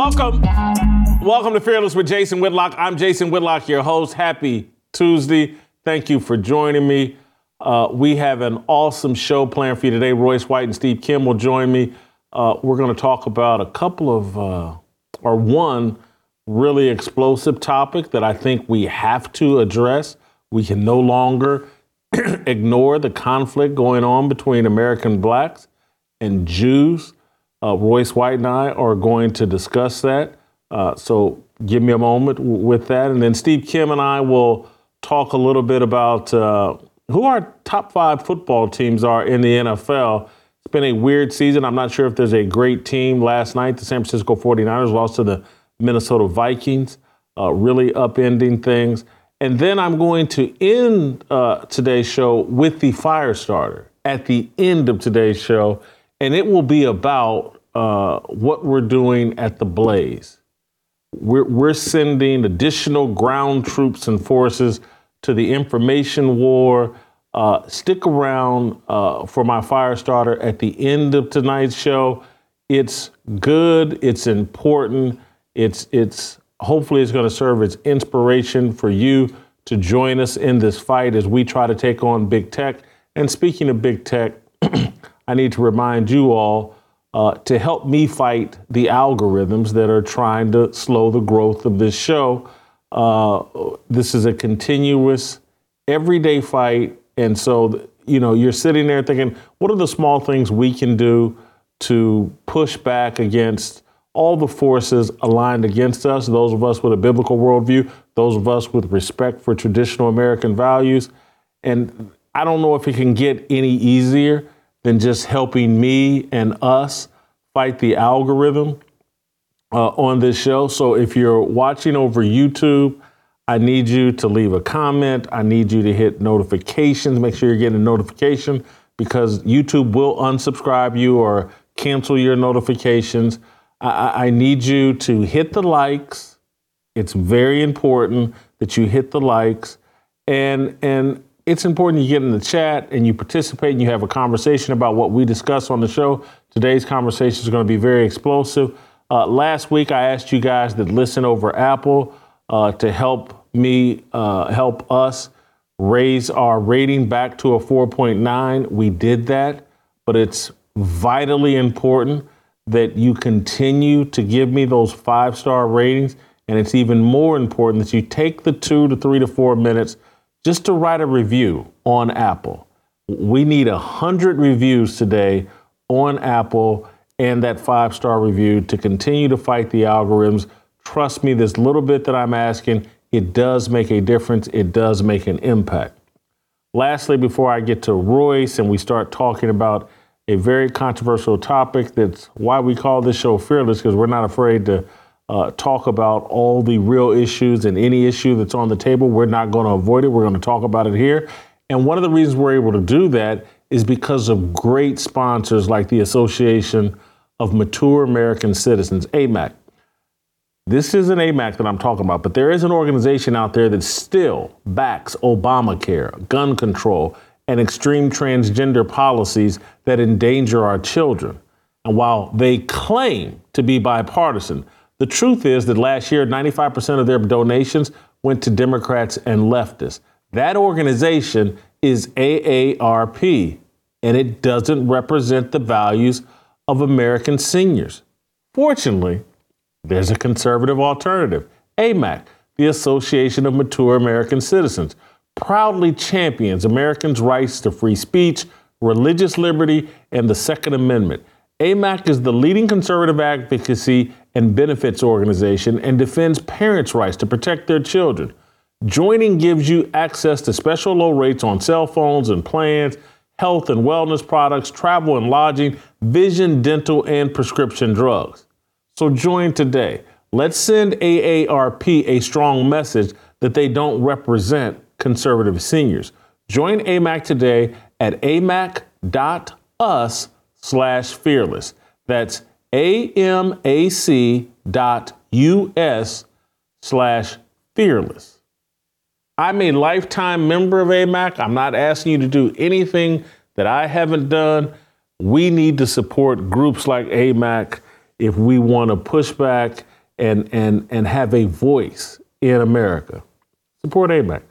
Welcome. Welcome to Fearless with Jason Whitlock. I'm Jason Whitlock, your host. Happy Tuesday. Thank you for joining me. Uh, we have an awesome show planned for you today. Royce White and Steve Kim will join me. Uh, we're going to talk about a couple of, uh, or one really explosive topic that I think we have to address. We can no longer ignore the conflict going on between American blacks and Jews. Uh, Royce White and I are going to discuss that. Uh, so give me a moment w- with that. And then Steve Kim and I will talk a little bit about uh, who our top five football teams are in the NFL. It's been a weird season. I'm not sure if there's a great team. Last night, the San Francisco 49ers lost to the Minnesota Vikings, uh, really upending things. And then I'm going to end uh, today's show with the fire starter at the end of today's show and it will be about uh, what we're doing at the Blaze. We're, we're sending additional ground troops and forces to the information war. Uh, stick around uh, for my fire starter at the end of tonight's show. It's good. It's important. It's it's hopefully it's going to serve as inspiration for you to join us in this fight as we try to take on big tech. And speaking of big tech, I need to remind you all uh, to help me fight the algorithms that are trying to slow the growth of this show. Uh, this is a continuous, everyday fight. And so, you know, you're sitting there thinking, what are the small things we can do to push back against all the forces aligned against us, those of us with a biblical worldview, those of us with respect for traditional American values. And I don't know if it can get any easier than just helping me and us fight the algorithm uh, on this show. So if you're watching over YouTube, I need you to leave a comment. I need you to hit notifications. Make sure you're getting a notification because YouTube will unsubscribe you or cancel your notifications. I, I need you to hit the likes. It's very important that you hit the likes. And, and it's important you get in the chat and you participate and you have a conversation about what we discuss on the show. Today's conversation is going to be very explosive. Uh, last week, I asked you guys that listen over Apple uh, to help me, uh, help us raise our rating back to a 4.9. We did that, but it's vitally important that you continue to give me those five star ratings. And it's even more important that you take the two to three to four minutes just to write a review on Apple. We need 100 reviews today on Apple and that five star review to continue to fight the algorithms. Trust me, this little bit that I'm asking, it does make a difference, it does make an impact. Lastly, before I get to Royce and we start talking about a very controversial topic, that's why we call this show Fearless, because we're not afraid to uh, talk about all the real issues and any issue that's on the table. We're not going to avoid it. We're going to talk about it here. And one of the reasons we're able to do that is because of great sponsors like the Association of Mature American Citizens, AMAC. This isn't AMAC that I'm talking about, but there is an organization out there that still backs Obamacare, gun control, and extreme transgender policies that endanger our children. And while they claim to be bipartisan, the truth is that last year, 95% of their donations went to Democrats and leftists. That organization is AARP, and it doesn't represent the values of American seniors. Fortunately, There's a conservative alternative, AMAC, the Association of Mature American Citizens, proudly champions Americans' rights to free speech, religious liberty, and the Second Amendment. AMAC is the leading conservative advocacy and benefits organization and defends parents' rights to protect their children. Joining gives you access to special low rates on cell phones and plans, health and wellness products, travel and lodging, vision, dental, and prescription drugs. So join today. Let's send AARP a strong message that they don't represent conservative seniors. Join AMAC today at amac.us slash fearless. That's amac dot us slash fearless. I'm a lifetime member of AMAC. I'm not asking you to do anything that I haven't done. We need to support groups like AMAC if we want to push back and, and, and have a voice in America. Support AMAC.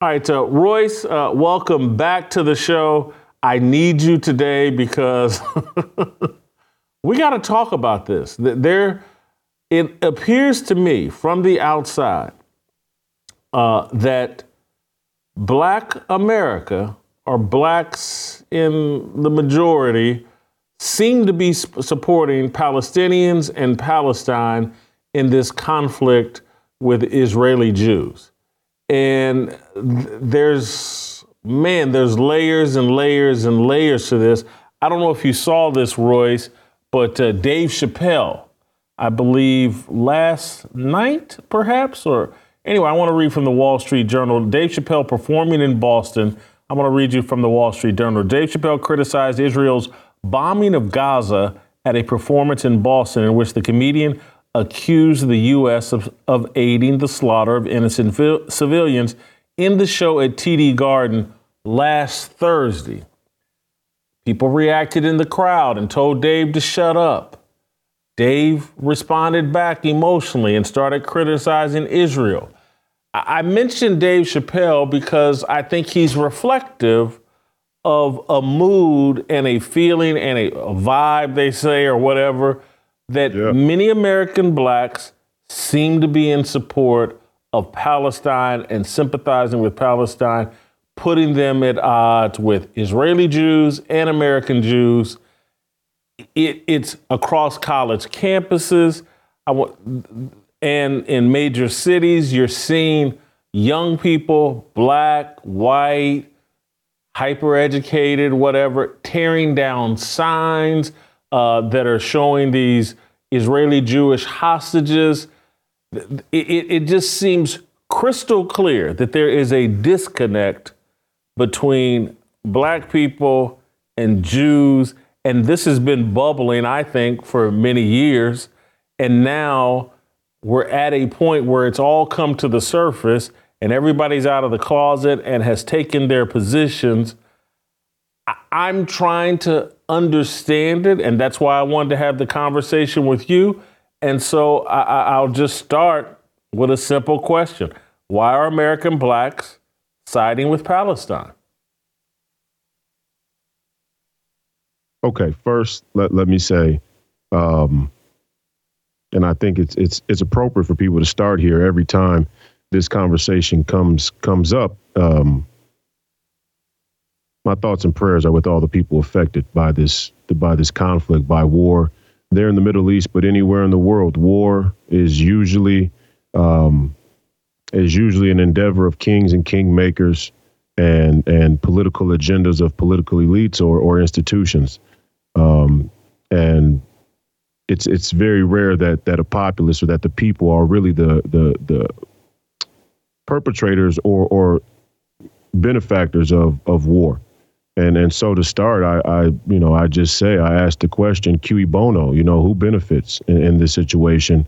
All right, uh, Royce, uh, welcome back to the show. I need you today because we got to talk about this. There, it appears to me from the outside uh, that Black America or blacks in the majority seem to be supporting Palestinians and Palestine in this conflict with Israeli Jews. And there's man, there's layers and layers and layers to this. I don't know if you saw this, Royce, but uh, Dave Chappelle, I believe last night, perhaps, or anyway, I want to read from the Wall Street Journal. Dave Chappelle performing in Boston. I'm going to read you from the Wall Street Journal. Dave Chappelle criticized Israel's bombing of Gaza at a performance in Boston in which the comedian accused the U.S. of, of aiding the slaughter of innocent civilians in the show at TD Garden last Thursday. People reacted in the crowd and told Dave to shut up. Dave responded back emotionally and started criticizing Israel. I mentioned Dave Chappelle because I think he's reflective of a mood and a feeling and a, a vibe, they say, or whatever, that yeah. many American blacks seem to be in support of Palestine and sympathizing with Palestine, putting them at odds with Israeli Jews and American Jews. It, it's across college campuses. and in major cities, you're seeing young people, black, white, hyper educated, whatever, tearing down signs uh, that are showing these Israeli Jewish hostages it, it just seems crystal clear that there is a disconnect between black people and Jews. And this has been bubbling, I think, for many years. And now we're at a point where it's all come to the surface and everybody's out of the closet and has taken their positions. I'm trying to understand it. And that's why I wanted to have the conversation with you. And so I, will just start with a simple question Why are American blacks siding with Palestine? Okay, first, let, let me say, um, and I think it's it's it's appropriate for people to start here every time this conversation comes comes up. Um, my thoughts and prayers are with all the people affected by this by this conflict, by war, there in the Middle East, but anywhere in the world. War is usually um, is usually an endeavor of kings and kingmakers and and political agendas of political elites or or institutions. Um, and it's it's very rare that that a populace or that the people are really the the the perpetrators or or benefactors of of war. And and so to start, I, I you know I just say I asked the question, cui bono, you know who benefits in, in this situation.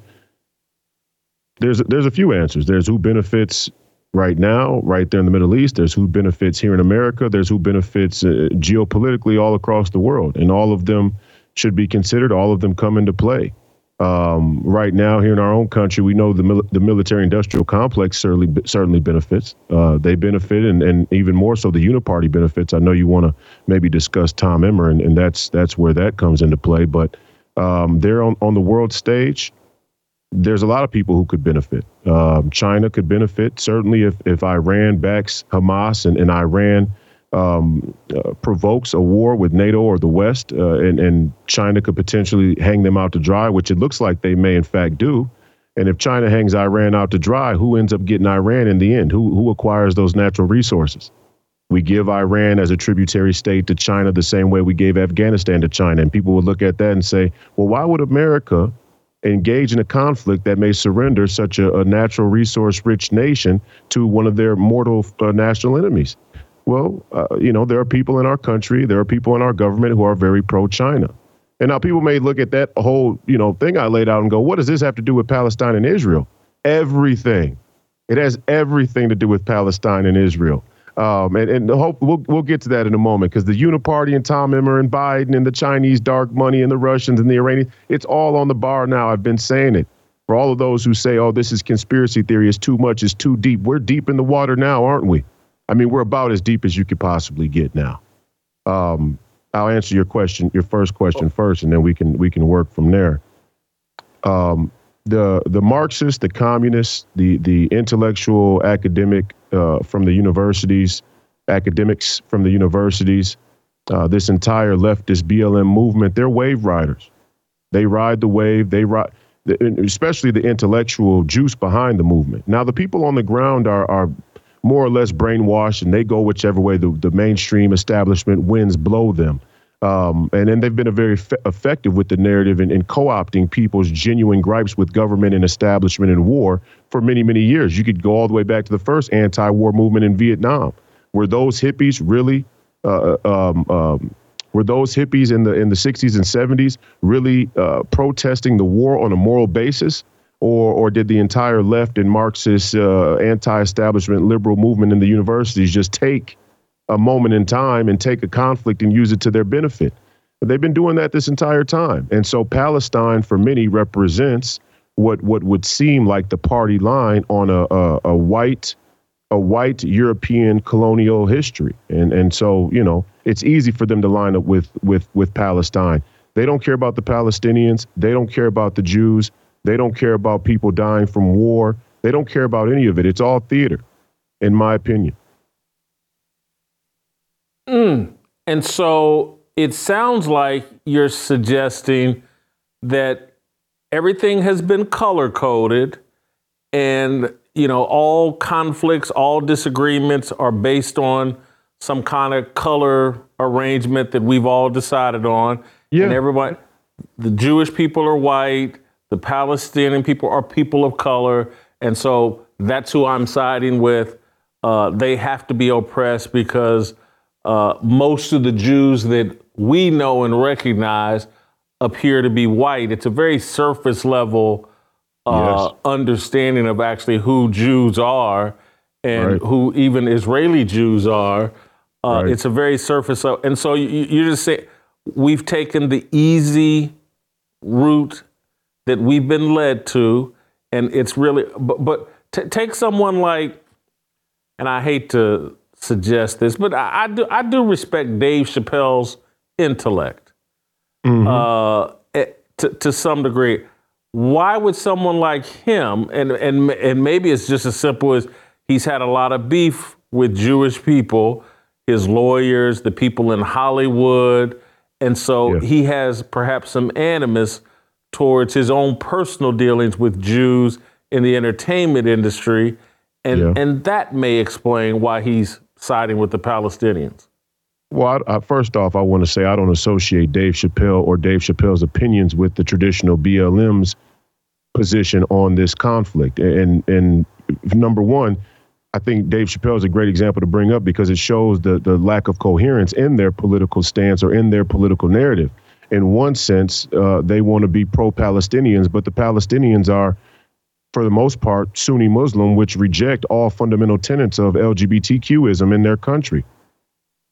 There's there's a few answers. There's who benefits right now, right there in the Middle East. There's who benefits here in America. There's who benefits uh, geopolitically all across the world, and all of them should be considered. All of them come into play. Um, right now, here in our own country, we know the mil- the military industrial complex certainly certainly benefits. Uh, they benefit, and, and even more so, the uniparty benefits. I know you want to maybe discuss Tom Emmer, and, and that's that's where that comes into play. But um, they're on, on the world stage. There's a lot of people who could benefit. Um, China could benefit certainly if if Iran backs Hamas and, and Iran um, uh, provokes a war with NATO or the West, uh, and, and China could potentially hang them out to dry, which it looks like they may in fact do. And if China hangs Iran out to dry, who ends up getting Iran in the end? Who who acquires those natural resources? We give Iran as a tributary state to China the same way we gave Afghanistan to China. And people would look at that and say, well, why would America engage in a conflict that may surrender such a, a natural resource rich nation to one of their mortal uh, national enemies? Well, uh, you know, there are people in our country, there are people in our government who are very pro China. And now people may look at that whole, you know, thing I laid out and go, what does this have to do with Palestine and Israel? Everything. It has everything to do with Palestine and Israel. Um, and, and hope we'll we'll get to that in a moment because the Uniparty and Tom Emmer and Biden and the Chinese dark money and the Russians and the Iranians, it's all on the bar now. I've been saying it. For all of those who say, "Oh, this is conspiracy theory. It's too much. It's too deep." We're deep in the water now, aren't we? I mean, we're about as deep as you could possibly get now. Um, I'll answer your question, your first question first, and then we can we can work from there. Um, the the Marxists, the communists, the the intellectual academic uh, from the universities, academics from the universities, uh, this entire leftist BLM movement, they're wave riders. They ride the wave. They ride, especially the intellectual juice behind the movement. Now, the people on the ground are are more or less brainwashed, and they go whichever way the, the mainstream establishment winds blow them. Um, and then they've been a very fe- effective with the narrative and, in co-opting people's genuine gripes with government and establishment and war for many, many years. You could go all the way back to the first anti-war movement in Vietnam. Were those hippies really? Uh, uh um, um, were those hippies in the in the 60s and 70s really uh, protesting the war on a moral basis? or or did the entire left and Marxist uh, anti-establishment liberal movement in the universities just take a moment in time and take a conflict and use it to their benefit? But they've been doing that this entire time, and so Palestine for many represents what what would seem like the party line on a a, a white a white European colonial history, and and so you know it's easy for them to line up with with with Palestine. They don't care about the Palestinians. They don't care about the Jews. They don't care about people dying from war. They don't care about any of it. It's all theater, in my opinion. Mm. And so it sounds like you're suggesting that everything has been color coded and you know all conflicts all disagreements are based on some kind of color arrangement that we've all decided on yeah. and everybody the jewish people are white the Palestinian people are people of color, and so that's who I'm siding with. Uh, they have to be oppressed because uh, most of the Jews that we know and recognize appear to be white. It's a very surface level uh, yes. understanding of actually who Jews are and right. who even Israeli Jews are. Uh, right. It's a very surface, and so you, you just say we've taken the easy route that we've been led to, and it's really. But, but t- take someone like, and I hate to suggest this, but I, I do I do respect Dave Chappelle's intellect mm-hmm. uh, eh, to to some degree. Why would someone like him, and and and maybe it's just as simple as he's had a lot of beef with Jewish people, his lawyers, the people in Hollywood, and so he has perhaps some animus towards his own personal dealings with Jews in the entertainment industry. And, yeah. and that may explain why he's siding with the Palestinians. Well, I, I, first off, I want to say I don't associate Dave Chappelle or Dave Chappelle's opinions with the traditional BLM's position on this conflict. And and number one, I think Dave Chappelle is a great example to bring up because it shows the the lack of coherence in their political stance or in their political narrative in one sense, uh, they want to be pro Palestinians, but the Palestinians are, for the most part, Sunni Muslim, which reject all fundamental tenets of LGBTQism in their country.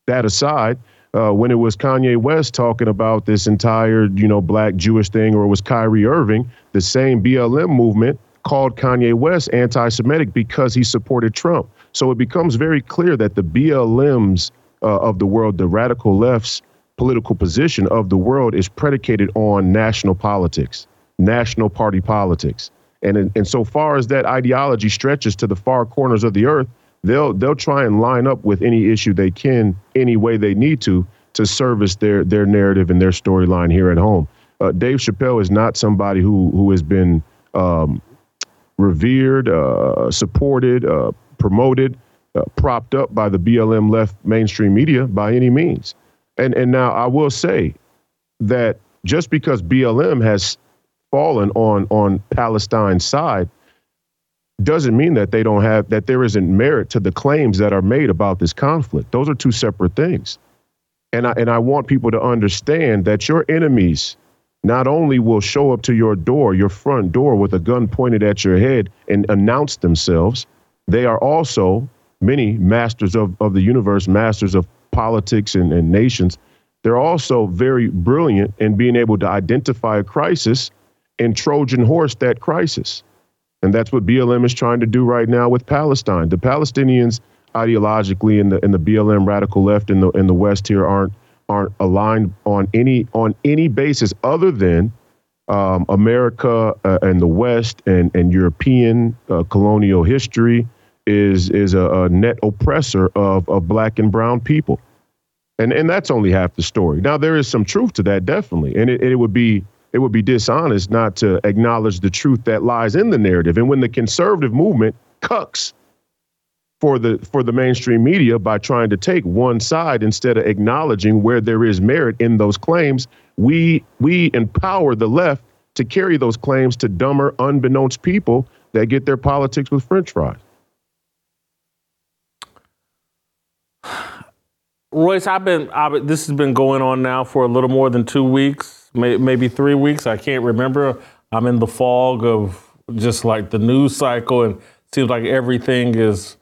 That aside, uh, when it was Kanye West talking about this entire, you know, black Jewish thing, or it was Kyrie Irving, the same BLM movement called Kanye West anti Semitic because he supported Trump. So it becomes very clear that the BLMs uh, of the world, the radical lefts, political position of the world is predicated on national politics, national party politics. And and so far as that ideology stretches to the far corners of the earth, they'll they'll try and line up with any issue they can, any way they need to, to service their their narrative and their storyline here at home. Uh, Dave Chappelle is not somebody who who has been um, revered, uh, supported, uh, promoted, uh, propped up by the BLM left mainstream media by any means. And and now I will say that just because BLM has fallen on on Palestine's side doesn't mean that they don't have that there isn't merit to the claims that are made about this conflict. Those are two separate things. And I and I want people to understand that your enemies not only will show up to your door, your front door with a gun pointed at your head and announce themselves, they are also many masters of, of the universe, masters of politics and, and nations. They're also very brilliant in being able to identify a crisis and Trojan horse that crisis. And that's what BLM is trying to do right now with Palestine. The Palestinians ideologically in the in the BLM radical left in the in the West here aren't aren't aligned on any on any basis other than um, America uh, and the West and and European uh, colonial history is is a, a, net oppressor of of black and brown people, and and that's only half the story. Now there is some truth to that, definitely, and it, it would be it would be dishonest not to acknowledge the truth that lies in the narrative. And when the conservative movement cucks for the for the mainstream media by trying to take one side instead of acknowledging where there is merit in those claims, we we empower the left to carry those claims to dumber, unbeknownst people that get their politics with French fries. Royce, I've been, I've this has been going on now for a little more than two weeks, may, maybe three weeks. I can't remember. I'm in the fog of just like the news cycle, and seems like everything is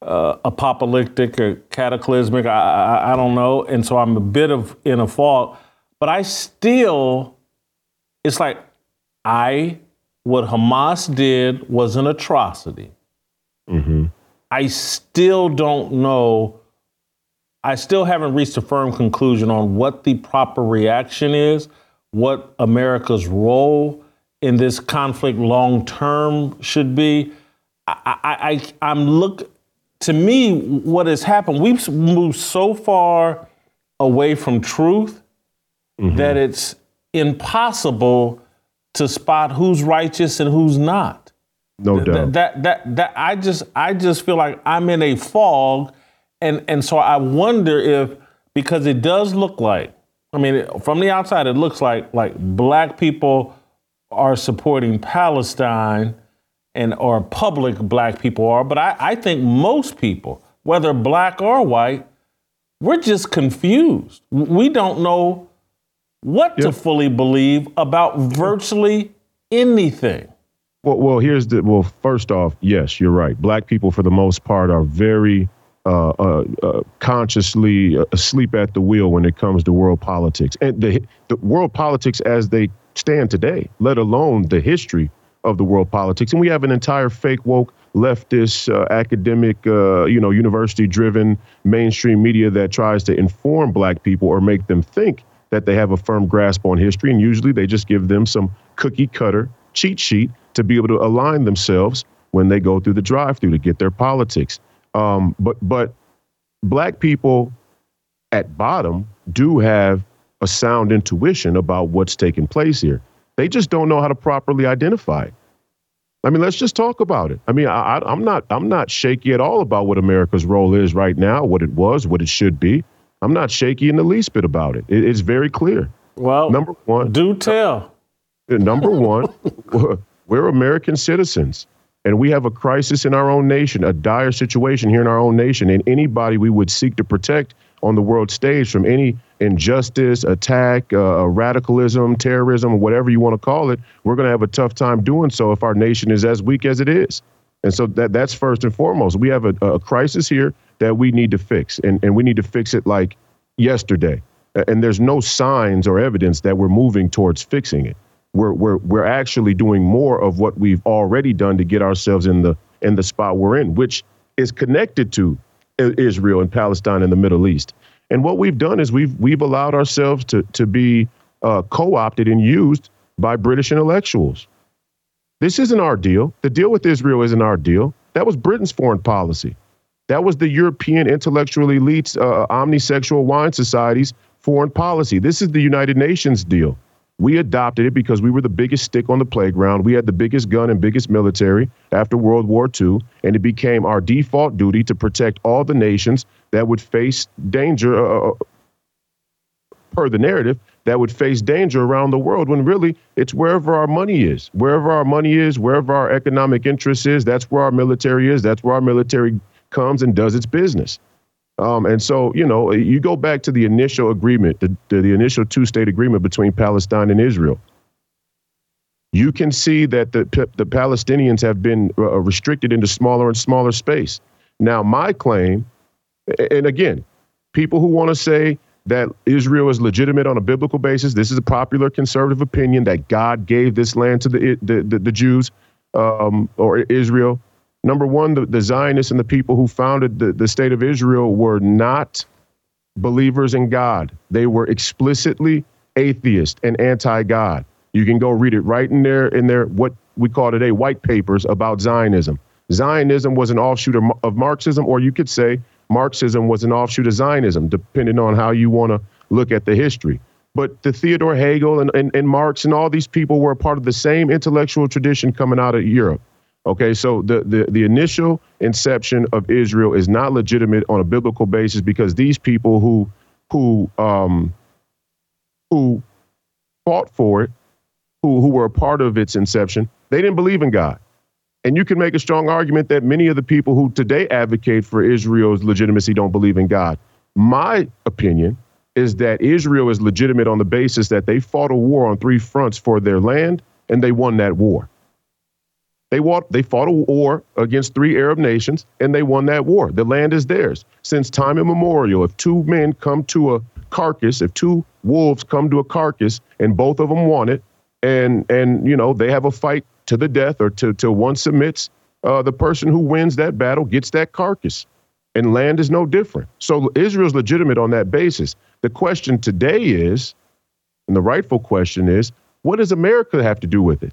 uh, apocalyptic or cataclysmic. I, I, I don't know, and so I'm a bit of in a fog. But I still, it's like I, what Hamas did was an atrocity. Mm-hmm. I still don't know I still haven't reached a firm conclusion on what the proper reaction is, what America's role in this conflict long term should be. I, I, am look to me what has happened. We've moved so far away from truth mm-hmm. that it's impossible to spot who's righteous and who's not. No Th- doubt. That, that that I just I just feel like I'm in a fog and and so I wonder if because it does look like I mean from the outside it looks like like black people are supporting Palestine and or public black people are, but I, I think most people, whether black or white, we're just confused. We don't know what to fully believe about virtually anything. Well, well, here's the well. First off, yes, you're right. Black people, for the most part, are very uh, uh, uh, consciously asleep at the wheel when it comes to world politics and the, the world politics as they stand today, let alone the history of the world politics. And we have an entire fake woke leftist uh, academic, uh, you know, university driven mainstream media that tries to inform black people or make them think that they have a firm grasp on history. And usually they just give them some cookie cutter cheat sheet to be able to align themselves when they go through the drive through to get their politics. Um, but but black people at bottom do have a sound intuition about what's taking place here. They just don't know how to properly identify it. I mean, let's just talk about it. I mean, I, am not I'm not shaky at all about what America's role is right now, what it was, what it should be. I'm not shaky in the least bit about it. it it's very clear. Well, number one, do tell. Number one, we're American citizens and we have a crisis in our own nation, a dire situation here in our own nation, and anybody we would seek to protect on the world stage from any injustice, attack, uh, radicalism, terrorism, whatever you want to call it, we're going to have a tough time doing so if our nation is as weak as it is. And so that that's first and foremost. We have a, a crisis here that we need to fix, and, and we need to fix it like yesterday. And there's no signs or evidence that we're moving towards fixing it we're we're we're actually doing more of what we've already done to get ourselves in the in the spot we're in, which is connected to Israel and Palestine and the Middle East. And what we've done is we've we've allowed ourselves to to be uh, co-opted and used by British intellectuals. This isn't our deal. The deal with Israel isn't our deal. That was Britain's foreign policy. That was the European intellectual elites, uh, omnisexual wine societies foreign policy. This is the United Nations deal. We adopted it because we were the biggest stick on the playground. We had the biggest gun and biggest military after World War II, and it became our default duty to protect all the nations that would face danger, uh, uh per the narrative, that would face danger around the world when really it's wherever our money is. Wherever our money is, wherever our economic interest is, that's where our military is. That's where our military comes and does its business. Um, and so, you know, you go back to the initial agreement, the, the, the initial two state agreement between Palestine and Israel. You can see that the, the Palestinians have been uh, restricted into smaller and smaller space. Now, my claim, and again, people who want to say that Israel is legitimate on a biblical basis, this is a popular conservative opinion that God gave this land to the, the, the, the Jews um, or Israel number one, the, the Zionists and the people who founded the, the state of Israel were not believers in God. They were explicitly atheist and anti-God. You can go read it right in there in their what we call today white papers about Zionism. Zionism was an offshoot of, of Marxism, or you could say Marxism was an offshoot of Zionism, depending on how you want to look at the history. But the Theodore Hegel and, and, and Marx and all these people were a part of the same intellectual tradition coming out of Europe. Okay, so the, the, the initial inception of Israel is not legitimate on a biblical basis because these people who who um, who fought for it, who who were a part of its inception, they didn't believe in God. And you can make a strong argument that many of the people who today advocate for Israel's legitimacy don't believe in God. My opinion is that Israel is legitimate on the basis that they fought a war on three fronts for their land and they won that war. They fought, they fought a war against three Arab nations and they won that war. The land is theirs. Since time immemorial, if two men come to a carcass, if two wolves come to a carcass and both of them want it, and and you know they have a fight to the death or to till one submits, uh, the person who wins that battle gets that carcass. And land is no different. So Israel's legitimate on that basis. The question today is, and the rightful question is, what does America have to do with it?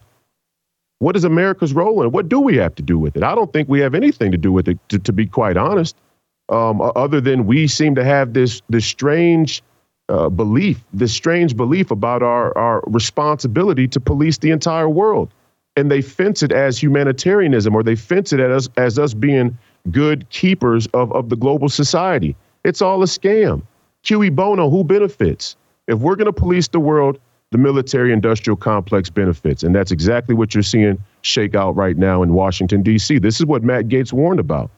What is America's role in it? What do we have to do with it? I don't think we have anything to do with it, to, to be quite honest, um, other than we seem to have this, this strange uh, belief, this strange belief about our, our responsibility to police the entire world. And they fence it as humanitarianism or they fence it as, as us being good keepers of, of the global society. It's all a scam. Cui bono, who benefits? If we're going to police the world, the military industrial complex benefits. And that's exactly what you're seeing shake out right now in Washington, D.C. This is what Matt Gaetz warned about.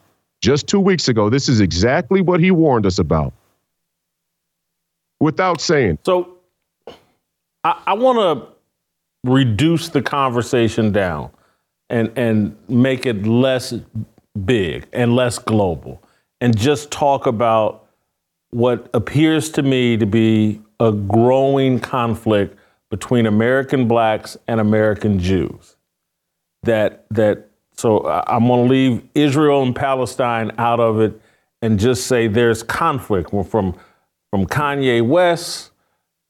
Just two weeks ago, this is exactly what he warned us about. Without saying. So I, I want to reduce the conversation down and, and make it less big and less global and just talk about what appears to me to be a growing conflict between American blacks and American Jews. That that so I'm going to leave Israel and Palestine out of it and just say there's conflict well, from from Kanye West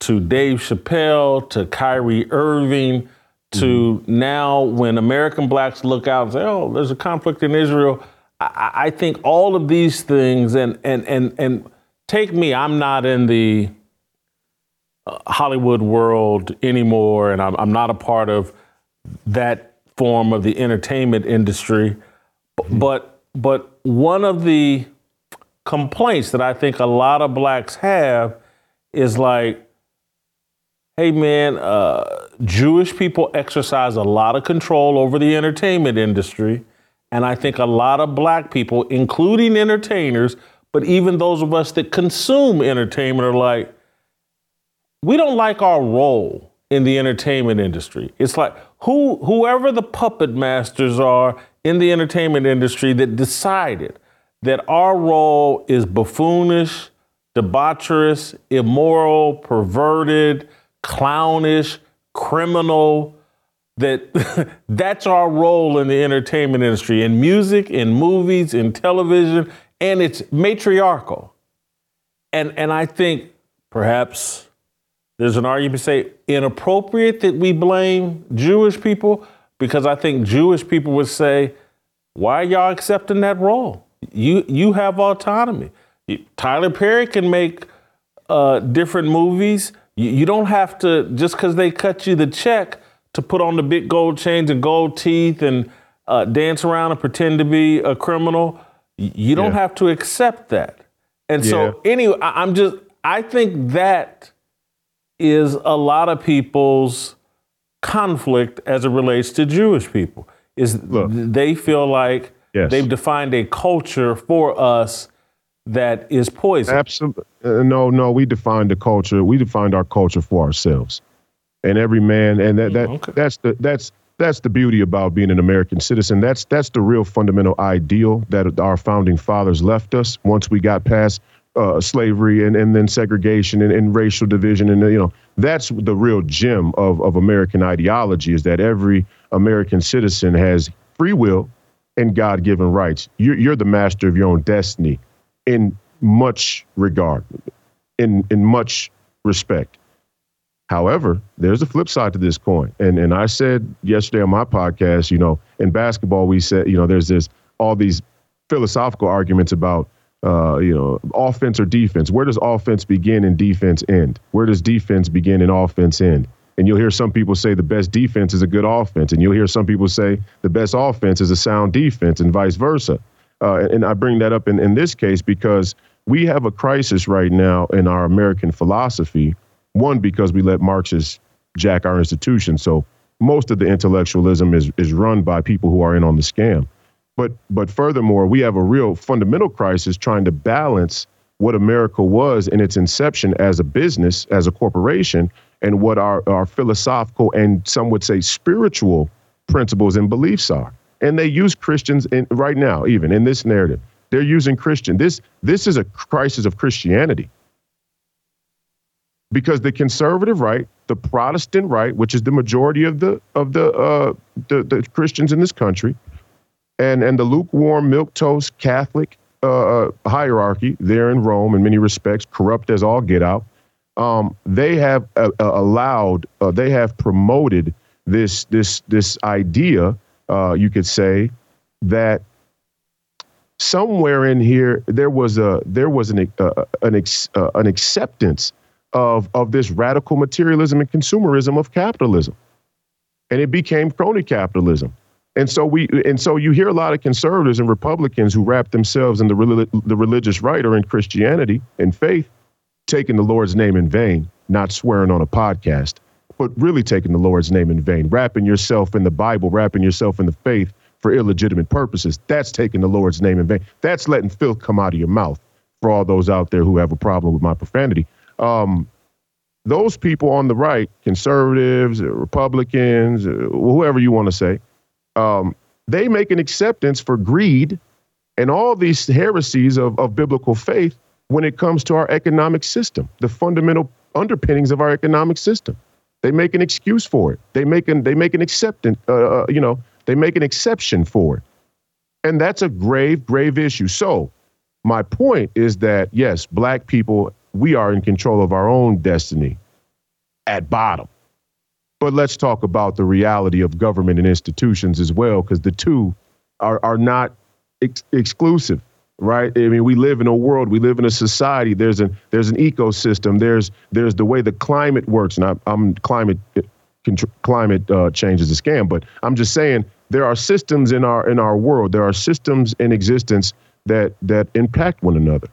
to Dave Chappelle to Kyrie Irving to mm-hmm. now when American blacks look out and say, "Oh, there's a conflict in Israel." I, I think all of these things and and and and take me, I'm not in the Hollywood world anymore, and I'm, I'm not a part of that form of the entertainment industry. Mm-hmm. But but one of the complaints that I think a lot of blacks have is like, hey man, uh, Jewish people exercise a lot of control over the entertainment industry, and I think a lot of black people, including entertainers, but even those of us that consume entertainment, are like we don't like our role in the entertainment industry. It's like who whoever the puppet masters are in the entertainment industry that decided that our role is buffoonish, debaucherous, immoral, perverted, clownish, criminal, that that's our role in the entertainment industry, in music, in movies, in television, and it's matriarchal. And and I think perhaps there's an argument to say inappropriate that we blame Jewish people, because I think Jewish people would say, why are y'all accepting that role? You you have autonomy. Tyler Perry can make uh, different movies. You, you don't have to just because they cut you the check to put on the big gold chains and gold teeth and uh, dance around and pretend to be a criminal. You don't yeah. have to accept that. And yeah. so anyway, I, I'm just I think that is a lot of people's conflict as it relates to Jewish people. Is Look, they feel like yes. they've defined a culture for us that is poison. Absolutely. Uh, no, no, we defined the culture. We defined our culture for ourselves. And every man and that, that okay. that's the that's that's the beauty about being an American citizen. That's that's the real fundamental ideal that our founding fathers left us once we got past uh, slavery and, and then segregation and, and racial division. And, you know, that's the real gem of, of American ideology is that every American citizen has free will and God given rights. You're, you're the master of your own destiny in much regard, in, in much respect. However, there's a flip side to this coin. And, and I said yesterday on my podcast, you know, in basketball, we said, you know, there's this all these philosophical arguments about uh, you know, offense or defense. Where does offense begin and defense end? Where does defense begin and offense end? And you'll hear some people say the best defense is a good offense, and you'll hear some people say the best offense is a sound defense, and vice versa. Uh, and, I bring that up in, in this case because we have a crisis right now in our American philosophy. One, because we let Marxists jack our institutions. So most of the intellectualism is, is run by people who are in on the scam. But but furthermore, we have a real fundamental crisis trying to balance what America was in its inception as a business, as a corporation, and what our, our philosophical and some would say spiritual principles and beliefs are. And they use Christians in, right now, even in this narrative. They're using Christian. This this is a crisis of Christianity. Because the conservative right, the Protestant right, which is the majority of the of the uh, the, the Christians in this country, and and the lukewarm milquetoast Catholic uh, uh, hierarchy there in Rome, in many respects, corrupt as all get out. Um, they have uh, uh allowed, uh, they have promoted this this this idea, uh, you could say, that somewhere in here there was a there was an an ex, an acceptance of of this radical materialism and consumerism of capitalism, and it became crony capitalism. And so we and so you hear a lot of conservatives and Republicans who wrap themselves in the the religious right or in Christianity and faith, taking the Lord's name in vain, not swearing on a podcast, but really taking the Lord's name in vain, wrapping yourself in the Bible, wrapping yourself in the faith for illegitimate purposes. That's taking the Lord's name in vain. That's letting filth come out of your mouth. For all those out there who have a problem with my profanity, um, those people on the right, conservatives, Republicans, whoever you want to say, um, they make an acceptance for greed and all these heresies of, of biblical faith when it comes to our economic system, the fundamental underpinnings of our economic system. They make an excuse for it. They make an they make an acceptance. Uh, uh, you know, they make an exception for it, and that's a grave, grave issue. So, my point is that yes, black people, we are in control of our own destiny at bottom. But let's talk about the reality of government and institutions as well, because the two are, are not ex- exclusive, right? I mean, we live in a world, we live in a society. There's an there's an ecosystem. There's there's the way the climate works, and I, I'm climate climate uh, change is a scam, but I'm just saying there are systems in our in our world. There are systems in existence that that impact one another.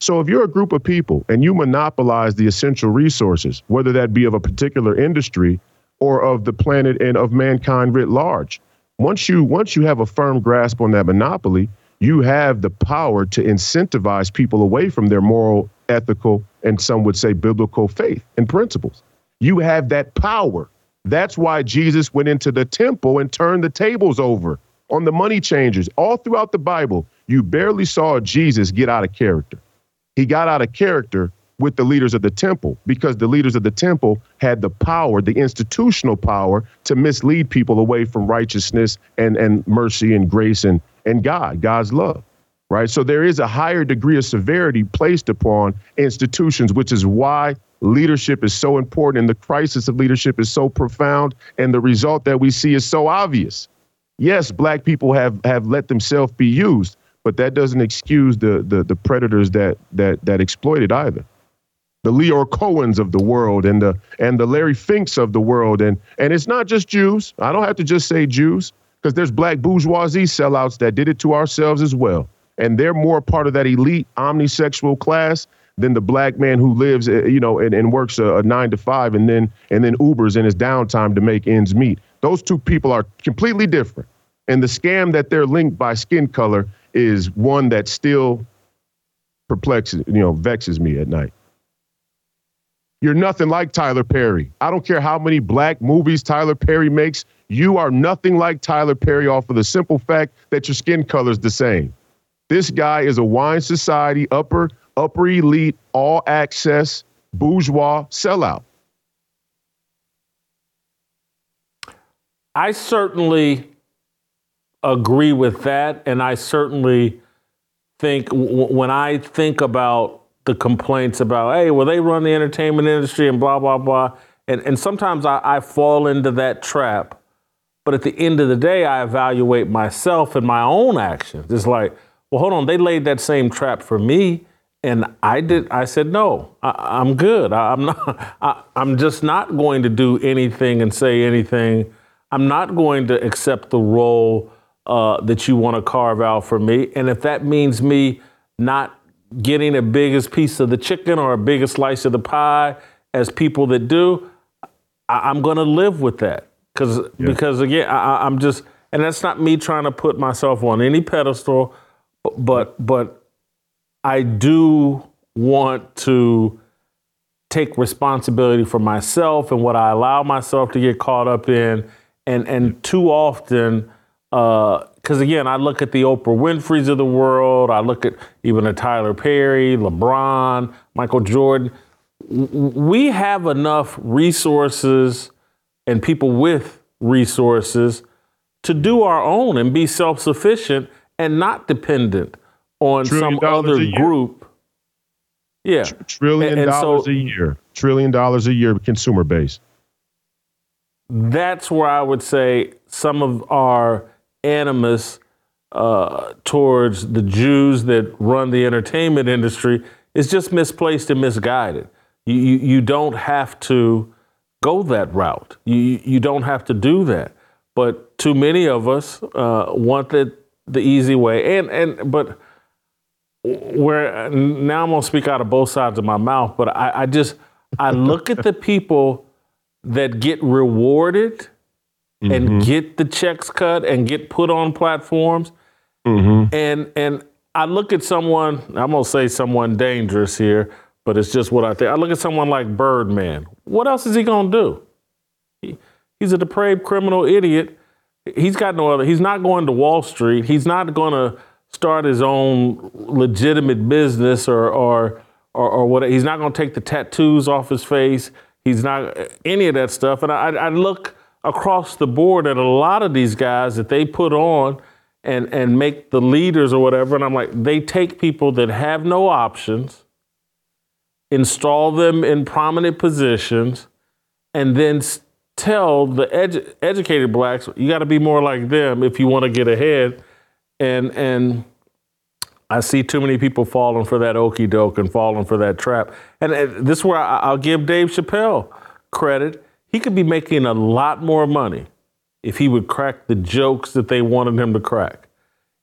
So if you're a group of people and you monopolize the essential resources, whether that be of a particular industry or of the planet and of mankind writ large, once you once you have a firm grasp on that monopoly, you have the power to incentivize people away from their moral, ethical, and some would say biblical faith and principles. You have that power. That's why Jesus went into the temple and turned the tables over on the money changers. All throughout the Bible, you barely saw Jesus get out of character he got out of character with the leaders of the temple because the leaders of the temple had the power, the institutional power to mislead people away from righteousness and, and mercy and grace and, and God, God's love. Right. So there is a higher degree of severity placed upon institutions, which is why leadership is so important and the crisis of leadership is so profound and the result that we see is so obvious. Yes, black people have have let themselves be used, but that doesn't excuse the the, the predators that that that exploit it either. The Lyor Cohens of the world and the and the Larry Finks of the world and and it's not just Jews. I don't have to just say Jews because there's black bourgeoisie sellouts that did it to ourselves as well. And they're more part of that elite omnisexual class than the black man who lives, eh, you know, and, and works a, a nine to five and then and then Ubers in his downtime to make ends meet. Those two people are completely different. And the scam that they're linked by skin color is one that still perplexes, you know, vexes me at night. You're nothing like Tyler Perry. I don't care how many black movies Tyler Perry makes. You are nothing like Tyler Perry off of the simple fact that your skin color is the same. This guy is a wine society, upper, upper elite, all access, bourgeois sellout. I certainly agree with that. And I certainly think w- when I think about the complaints about, hey, well, they run the entertainment industry and blah, blah, blah. And, and sometimes I, I fall into that trap. But at the end of the day, I evaluate myself and my own actions. It's like, well, hold on, they laid that same trap for me. And I did. I said no. I, am good. I, am not. I, I'm just not going to do anything and say anything. I'm not going to accept the role uh, that you want to carve out for me. And if that means me not getting a biggest piece of the chicken or a biggest slice of the pie as people that do, I, am going to live with that. Cause, yeah. Because again, I, I'm just, and that's not me trying to put myself on any pedestal, but, but, but I do want to take responsibility for myself and what I allow myself to get caught up in. And, and too often, because uh, again, I look at the Oprah Winfrey's of the world. I look at even a Tyler Perry, LeBron, Michael Jordan. We have enough resources and people with resources to do our own and be self sufficient and not dependent on some other group. Yeah. Trillion and, and dollars so, a year. Trillion dollars a year consumer base. That's where I would say some of our animus uh, towards the Jews that run the entertainment industry is just misplaced and misguided. You, you, you don't have to go that route. You, you don't have to do that. But too many of us uh, want it the easy way. And, and but where now I'm gonna speak out of both sides of my mouth, but I, I just I look at the people that get rewarded mm-hmm. and get the checks cut and get put on platforms. Mm-hmm. And and I look at someone, I'm gonna say someone dangerous here, but it's just what I think. I look at someone like Birdman. What else is he gonna do? He, he's a depraved criminal idiot. He's got no other. He's not going to Wall Street. He's not gonna start his own legitimate business or or or, or what. He's not gonna take the tattoos off his face. He's not any of that stuff. And I, I look across the board at a lot of these guys that they put on and and make the leaders or whatever. And I'm like, they take people that have no options, install them in prominent positions, and then tell the edu- educated blacks, you got to be more like them if you want to get ahead. And and I see too many people falling for that okey doke and falling for that trap. And this is where I'll give Dave Chappelle credit he could be making a lot more money if he would crack the jokes that they wanted him to crack.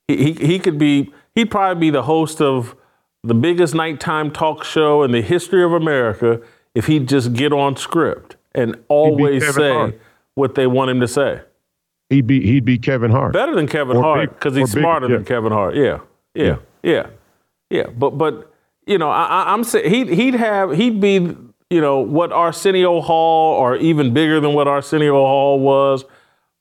He, he, he could be, he'd probably be the host of the biggest nighttime talk show in the history of America if he'd just get on script and always say Hart. what they want him to say. He'd be he'd be Kevin Hart. Better than Kevin or Hart because he's smarter big, yeah. than Kevin Hart. Yeah, yeah, yeah, yeah. But but you know I, I'm saying he'd he'd have he'd be you know, what Arsenio Hall or even bigger than what Arsenio Hall was,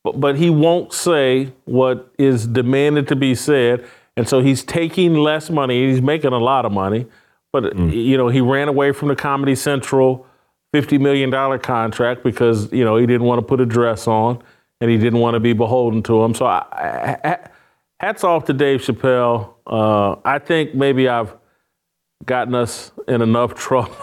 but, but he won't say what is demanded to be said. And so he's taking less money. He's making a lot of money, but mm. you know he ran away from the Comedy Central fifty million dollar contract because you know he didn't want to put a dress on and he didn't want to be beholden to him. So I, I, hats off to Dave Chappelle. Uh, I think maybe I've gotten us in enough trouble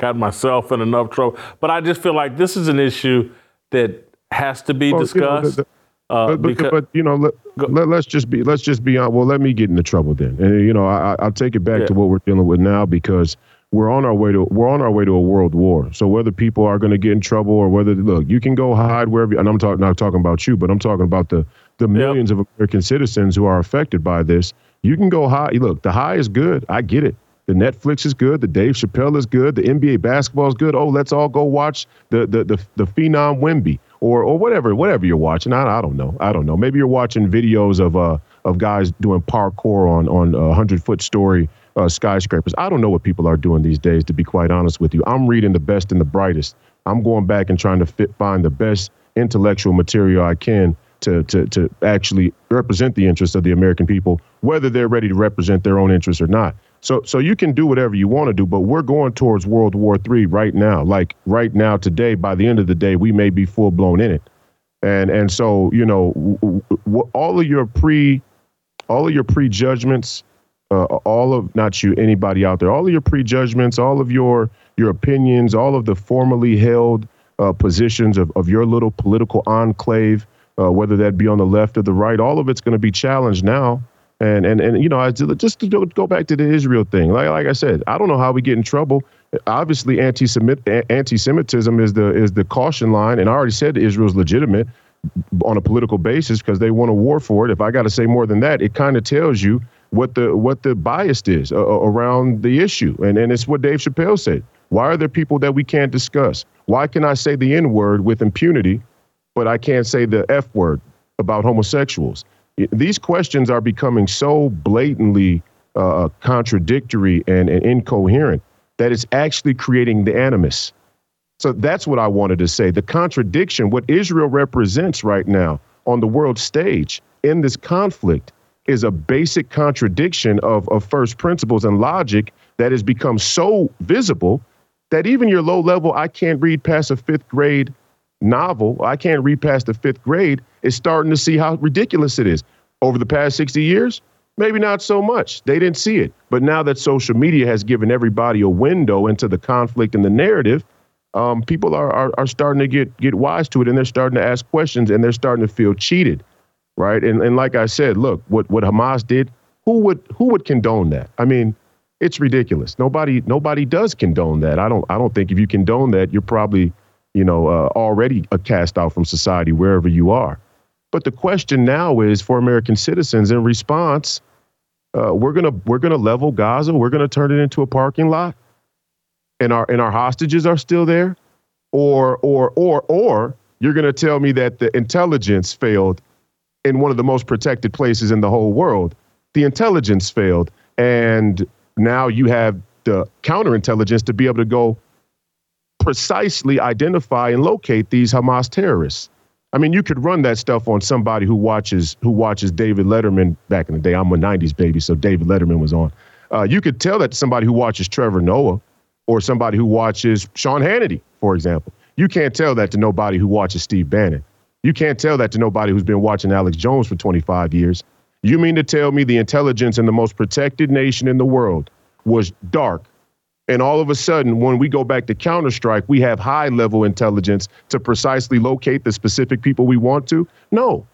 got myself in enough trouble. But I just feel like this is an issue that has to be well, discussed. You know, the, the, uh, but, but, because, but, you know, let, let, us just be let's just be on. Well, let me get into trouble then, and you know, I, I'll take it back yeah. to what we're dealing with now because we're on our way to we're on our way to a world war. So whether people are going to get in trouble or whether look, you can go hide wherever. And I'm talking not talking about you, but I'm talking about the the millions yep. of American citizens who are affected by this. You can go high. Look, the high is good. I get it. The Netflix is good. The Dave Chappelle is good. The NBA basketball is good. Oh, let's all go watch the the the, the phenom Wemby or or whatever whatever you're watching. I, I don't know. I don't know. Maybe you're watching videos of uh of guys doing parkour on on a hundred foot story uh, skyscrapers. I don't know what people are doing these days, to be quite honest with you. I'm reading the best and the brightest. I'm going back and trying to fit, find the best intellectual material I can to, to, to actually represent the interests of the American people, whether they're ready to represent their own interests or not. So, so you can do whatever you want to do, but we're going towards World War III right now. Like right now, today, by the end of the day, we may be full blown in it. And and so you know, w- w- all of your pre, all of your prejudgments, uh, all of not you, anybody out there, all of your prejudgments, all of your your opinions, all of the formally held uh, positions of, of your little political enclave, uh, whether that be on the left or the right, all of it's going to be challenged now. And and and you know, I, just to go back to the Israel thing, like like I said, I don't know how we get in trouble. Obviously, anti-Semitism is the is the caution line, and I already said Israel's legitimate on a political basis because they want a war for it. If I got to say more than that, it kind of tells you what the what the bias is uh, uh, around the issue, and and it's what Dave Chappelle said. Why are there people that we can't discuss? Why can I say the N word with impunity, but I can't say the F word about homosexuals? These questions are becoming so blatantly uh, contradictory and, and incoherent that it's actually creating the animus. So that's what I wanted to say. The contradiction, what Israel represents right now on the world stage in this conflict, is a basic contradiction of, of first principles and logic that has become so visible that even your low level, I can't read past a fifth grade novel, I can't read past the fifth grade, is starting to see how ridiculous it is. Over the past 60 years, maybe not so much. They didn't see it. But now that social media has given everybody a window into the conflict and the narrative, um, people are, are, are starting to get get wise to it and they're starting to ask questions and they're starting to feel cheated right? And and like I said, look, what what Hamas did, who would who would condone that? I mean, it's ridiculous. Nobody nobody does condone that. I don't I don't think if you condone that, you're probably you know uh, already a cast out from society wherever you are. But the question now is for American citizens in response, uh, we're gonna we're gonna level Gaza. We're gonna turn it into a parking lot, and our and our hostages are still there, or or or or you're gonna tell me that the intelligence failed in one of the most protected places in the whole world. The intelligence failed. And now you have the counterintelligence to be able to go precisely identify and locate these Hamas terrorists. I mean, you could run that stuff on somebody who watches who watches David Letterman back in the day. I'm a '90s baby, so David Letterman was on. Uh, you could tell that to somebody who watches Trevor Noah or somebody who watches Sean Hannity, for example. You can't tell that to nobody who watches Steve Bannon. You can't tell that to nobody who's been watching Alex Jones for 25 years. You mean to tell me the intelligence in the most protected nation in the world was dark? And all of a sudden, when we go back to Counter-Strike, we have high level intelligence to precisely locate the specific people we want to? No.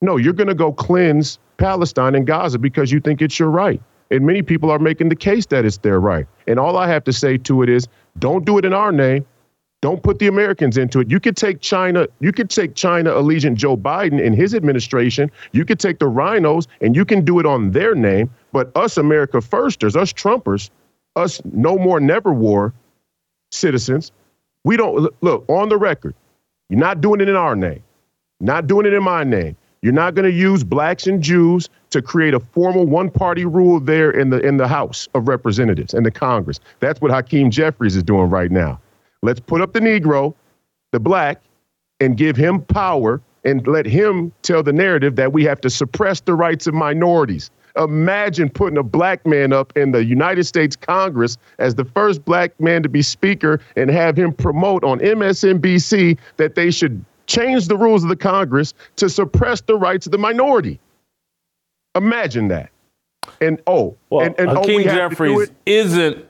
No, you're going to go cleanse Palestine and Gaza because you think it's your right. And many people are making the case that it's their right. And all I have to say to it is don't do it in our name. Don't put the Americans into it. You could take China, you could take China allegiant Joe Biden and his administration. You could take the rhinos and you can do it on their name. But us America firsters, us Trumpers, us no more never war citizens, we don't look on the record. You're not doing it in our name, not doing it in my name. You're not going to use blacks and Jews to create a formal one-party rule there in the in the House of Representatives and the Congress. That's what Hakeem Jeffries is doing right now. Let's put up the Negro, the black, and give him power and let him tell the narrative that we have to suppress the rights of minorities. Imagine putting a black man up in the United States Congress as the first black man to be speaker and have him promote on MSNBC that they should change the rules of the Congress to suppress the rights of the minority. Imagine that. And oh, well, and, and Hakeem oh, Jeffries isn't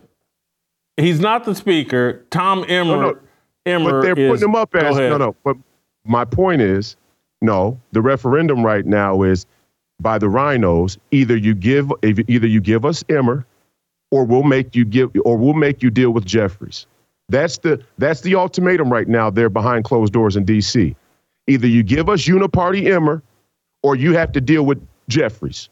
He's not the speaker. Tom Emmer. No, no. Emmer but they're is, putting him up as no, no. But my point is, no. The referendum right now is by the rhinos, Either you give, either you give us Emmer, or we'll make you give, or we'll make you deal with Jeffries. That's the that's the ultimatum right now. They're behind closed doors in D.C. Either you give us Uniparty Emmer, or you have to deal with Jeffries.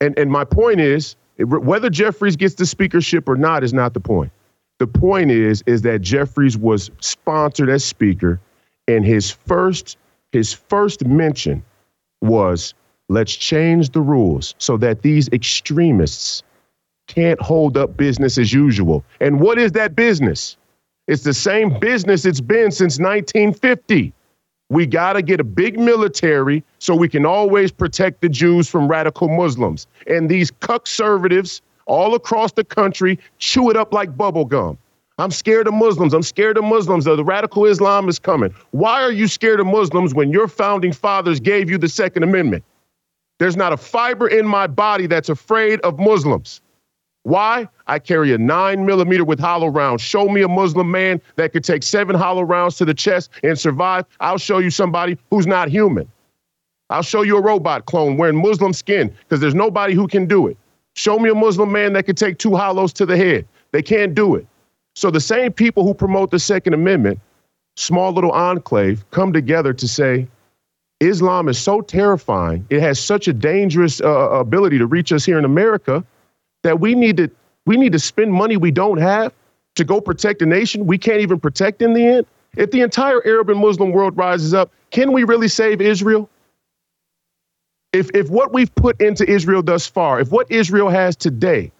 And and my point is, whether Jeffries gets the speakership or not is not the point. The point is is that Jeffries was sponsored as speaker, and his first his first mention was let's change the rules so that these extremists can't hold up business as usual. And what is that business? It's the same business it's been since 1950. We got to get a big military so we can always protect the Jews from radical Muslims. And these conservatives all across the country chew it up like bubble gum. I'm scared of Muslims. I'm scared of Muslims. The radical Islam is coming. Why are you scared of Muslims when your founding fathers gave you the Second Amendment? There's not a fiber in my body that's afraid of Muslims. Why? I carry a nine millimeter with hollow rounds. Show me a Muslim man that could take seven hollow rounds to the chest and survive. I'll show you somebody who's not human. I'll show you a robot clone wearing Muslim skin because there's nobody who can do it. Show me a Muslim man that could take two hollows to the head. They can't do it. So the same people who promote the Second Amendment, small little enclave, come together to say, Islam is so terrifying. It has such a dangerous uh, ability to reach us here in America that we need to we need to spend money we don't have to go protect a nation we can't even protect in the end? If the entire Arab and Muslim world rises up, can we really save Israel? If if what we've put into Israel thus far, if what Israel has today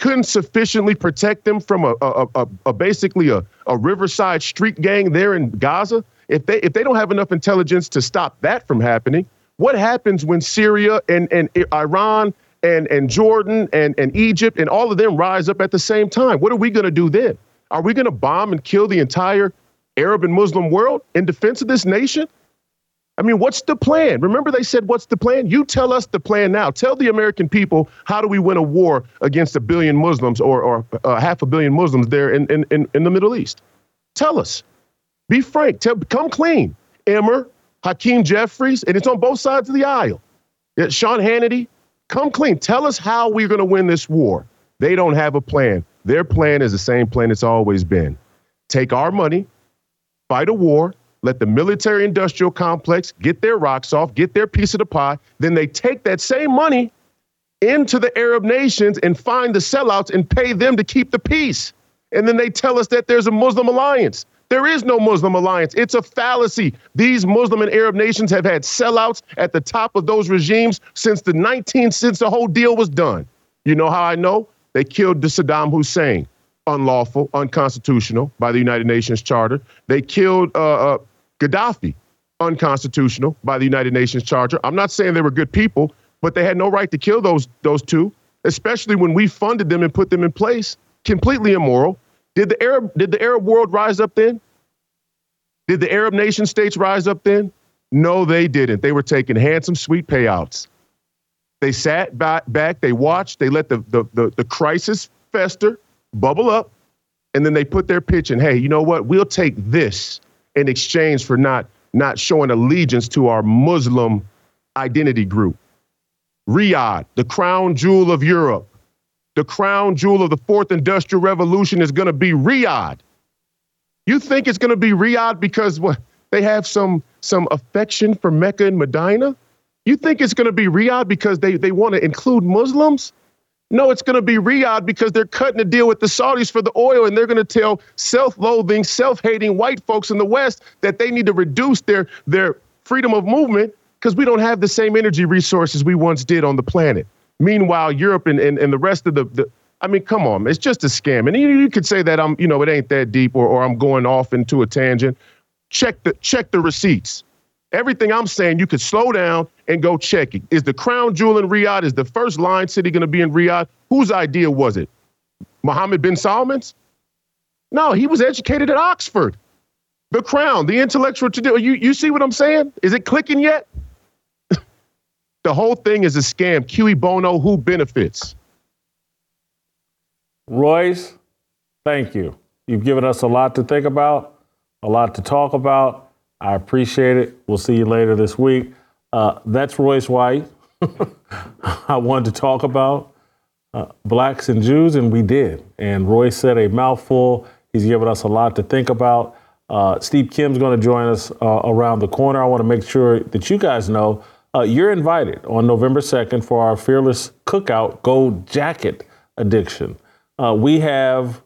couldn't sufficiently protect them from a, a, a, a basically a, a riverside street gang there in Gaza, if they if they don't have enough intelligence to stop that from happening, what happens when Syria and, and Iran and, and Jordan and, and Egypt and all of them rise up at the same time. What are we going to do then? Are we going to bomb and kill the entire Arab and Muslim world in defense of this nation? I mean, what's the plan? Remember, they said, What's the plan? You tell us the plan now. Tell the American people how do we win a war against a billion Muslims or, or uh, half a billion Muslims there in, in, in, in the Middle East? Tell us. Be frank. Tell, come clean. Emmer, Hakeem Jeffries, and it's on both sides of the aisle. Sean Hannity, Come clean. Tell us how we're going to win this war. They don't have a plan. Their plan is the same plan it's always been take our money, fight a war, let the military industrial complex get their rocks off, get their piece of the pie. Then they take that same money into the Arab nations and find the sellouts and pay them to keep the peace. And then they tell us that there's a Muslim alliance. There is no Muslim alliance. It's a fallacy. These Muslim and Arab nations have had sellouts at the top of those regimes since the 19th, since the whole deal was done. You know how I know? They killed the Saddam Hussein, unlawful, unconstitutional by the United Nations Charter. They killed uh, uh, Gaddafi, unconstitutional by the United Nations Charter. I'm not saying they were good people, but they had no right to kill those those two, especially when we funded them and put them in place. Completely immoral. Did the Arab did the Arab world rise up then? Did the Arab nation states rise up then? No, they didn't. They were taking handsome, sweet payouts. They sat back, they watched, they let the, the, the, the crisis fester, bubble up, and then they put their pitch in. Hey, you know what? We'll take this in exchange for not, not showing allegiance to our Muslim identity group. Riyadh, the crown jewel of Europe, the crown jewel of the fourth industrial revolution is going to be Riyadh. You think it's going to be Riyadh because what they have some some affection for Mecca and Medina? You think it's going to be Riyadh because they, they want to include Muslims? No, it's going to be Riyadh because they're cutting a deal with the Saudis for the oil, and they're going to tell self-loathing, self-hating white folks in the West that they need to reduce their their freedom of movement because we don't have the same energy resources we once did on the planet. Meanwhile, Europe and, and, and the rest of the, the I mean, come on, it's just a scam. And you, you could say that I'm, you know, it ain't that deep or, or I'm going off into a tangent. Check the check the receipts. Everything I'm saying, you could slow down and go check it. Is the crown jewel in Riyadh? Is the first line city going to be in Riyadh? Whose idea was it? Mohammed bin Salman's? No, he was educated at Oxford. The crown, the intellectual tradition. You, you see what I'm saying? Is it clicking yet? The whole thing is a scam. Cui bono, who benefits? Royce, thank you. You've given us a lot to think about, a lot to talk about. I appreciate it. We'll see you later this week. Uh, that's Royce White. I wanted to talk about uh, blacks and Jews, and we did. And Royce said a mouthful. He's given us a lot to think about. Uh, Steve Kim's going to join us uh, around the corner. I want to make sure that you guys know uh, you're invited on November 2nd for our Fearless Cookout Gold Jacket Addiction. Uh, we have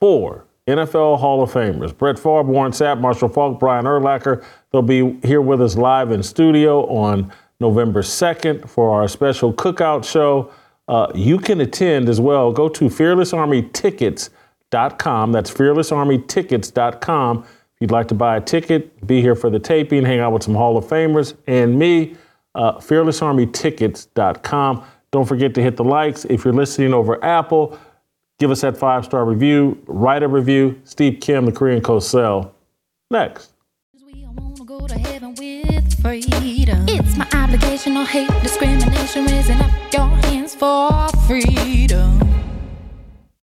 four NFL Hall of Famers Brett Favre, Warren Sapp, Marshall Faulk, Brian Urlacher. They'll be here with us live in studio on November 2nd for our special cookout show. Uh, you can attend as well. Go to fearlessarmytickets.com. That's fearlessarmytickets.com. You'd like to buy a ticket, be here for the taping, hang out with some Hall of Famers and me, uh, fearlessarmytickets.com. Don't forget to hit the likes. If you're listening over Apple, give us that five star review, write a review. Steve Kim, the Korean Cosell. Next. It's my obligation, hate, discrimination, raising up your hands for freedom.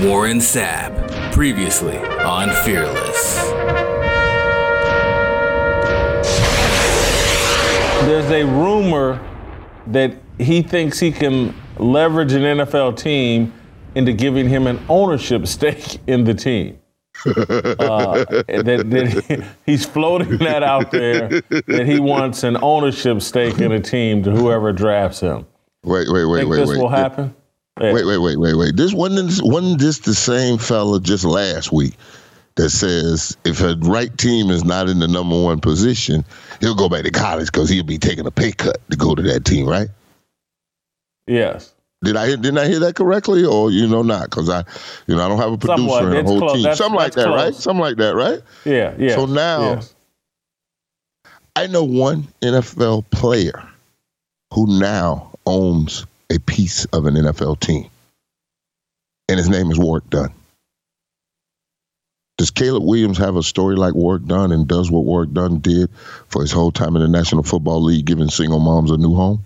Warren Sapp, previously on Fearless. There's a rumor that he thinks he can leverage an NFL team into giving him an ownership stake in the team uh, that, that he's floating that out there that he wants an ownership stake in a team to whoever drafts him. Wait, wait, wait, Think wait, this wait. will happen. Yeah. Wait, wait, wait, wait, wait. This wasn't this, wasn't this the same fella just last week that says if a right team is not in the number one position, he'll go back to college because he'll be taking a pay cut to go to that team, right? Yes. Did I didn't I hear that correctly, or you know not? Because I, you know, I don't have a producer Somewhat. and a It's whole close. team. That's- Something like that, right? Something like that, right? Yeah. Yeah. So now. I know one NFL player who now owns a piece of an NFL team, and his name is Warrick Dunn. Does Caleb Williams have a story like Warrick Dunn and does what Warrick Dunn did for his whole time in the National Football League, giving single moms a new home?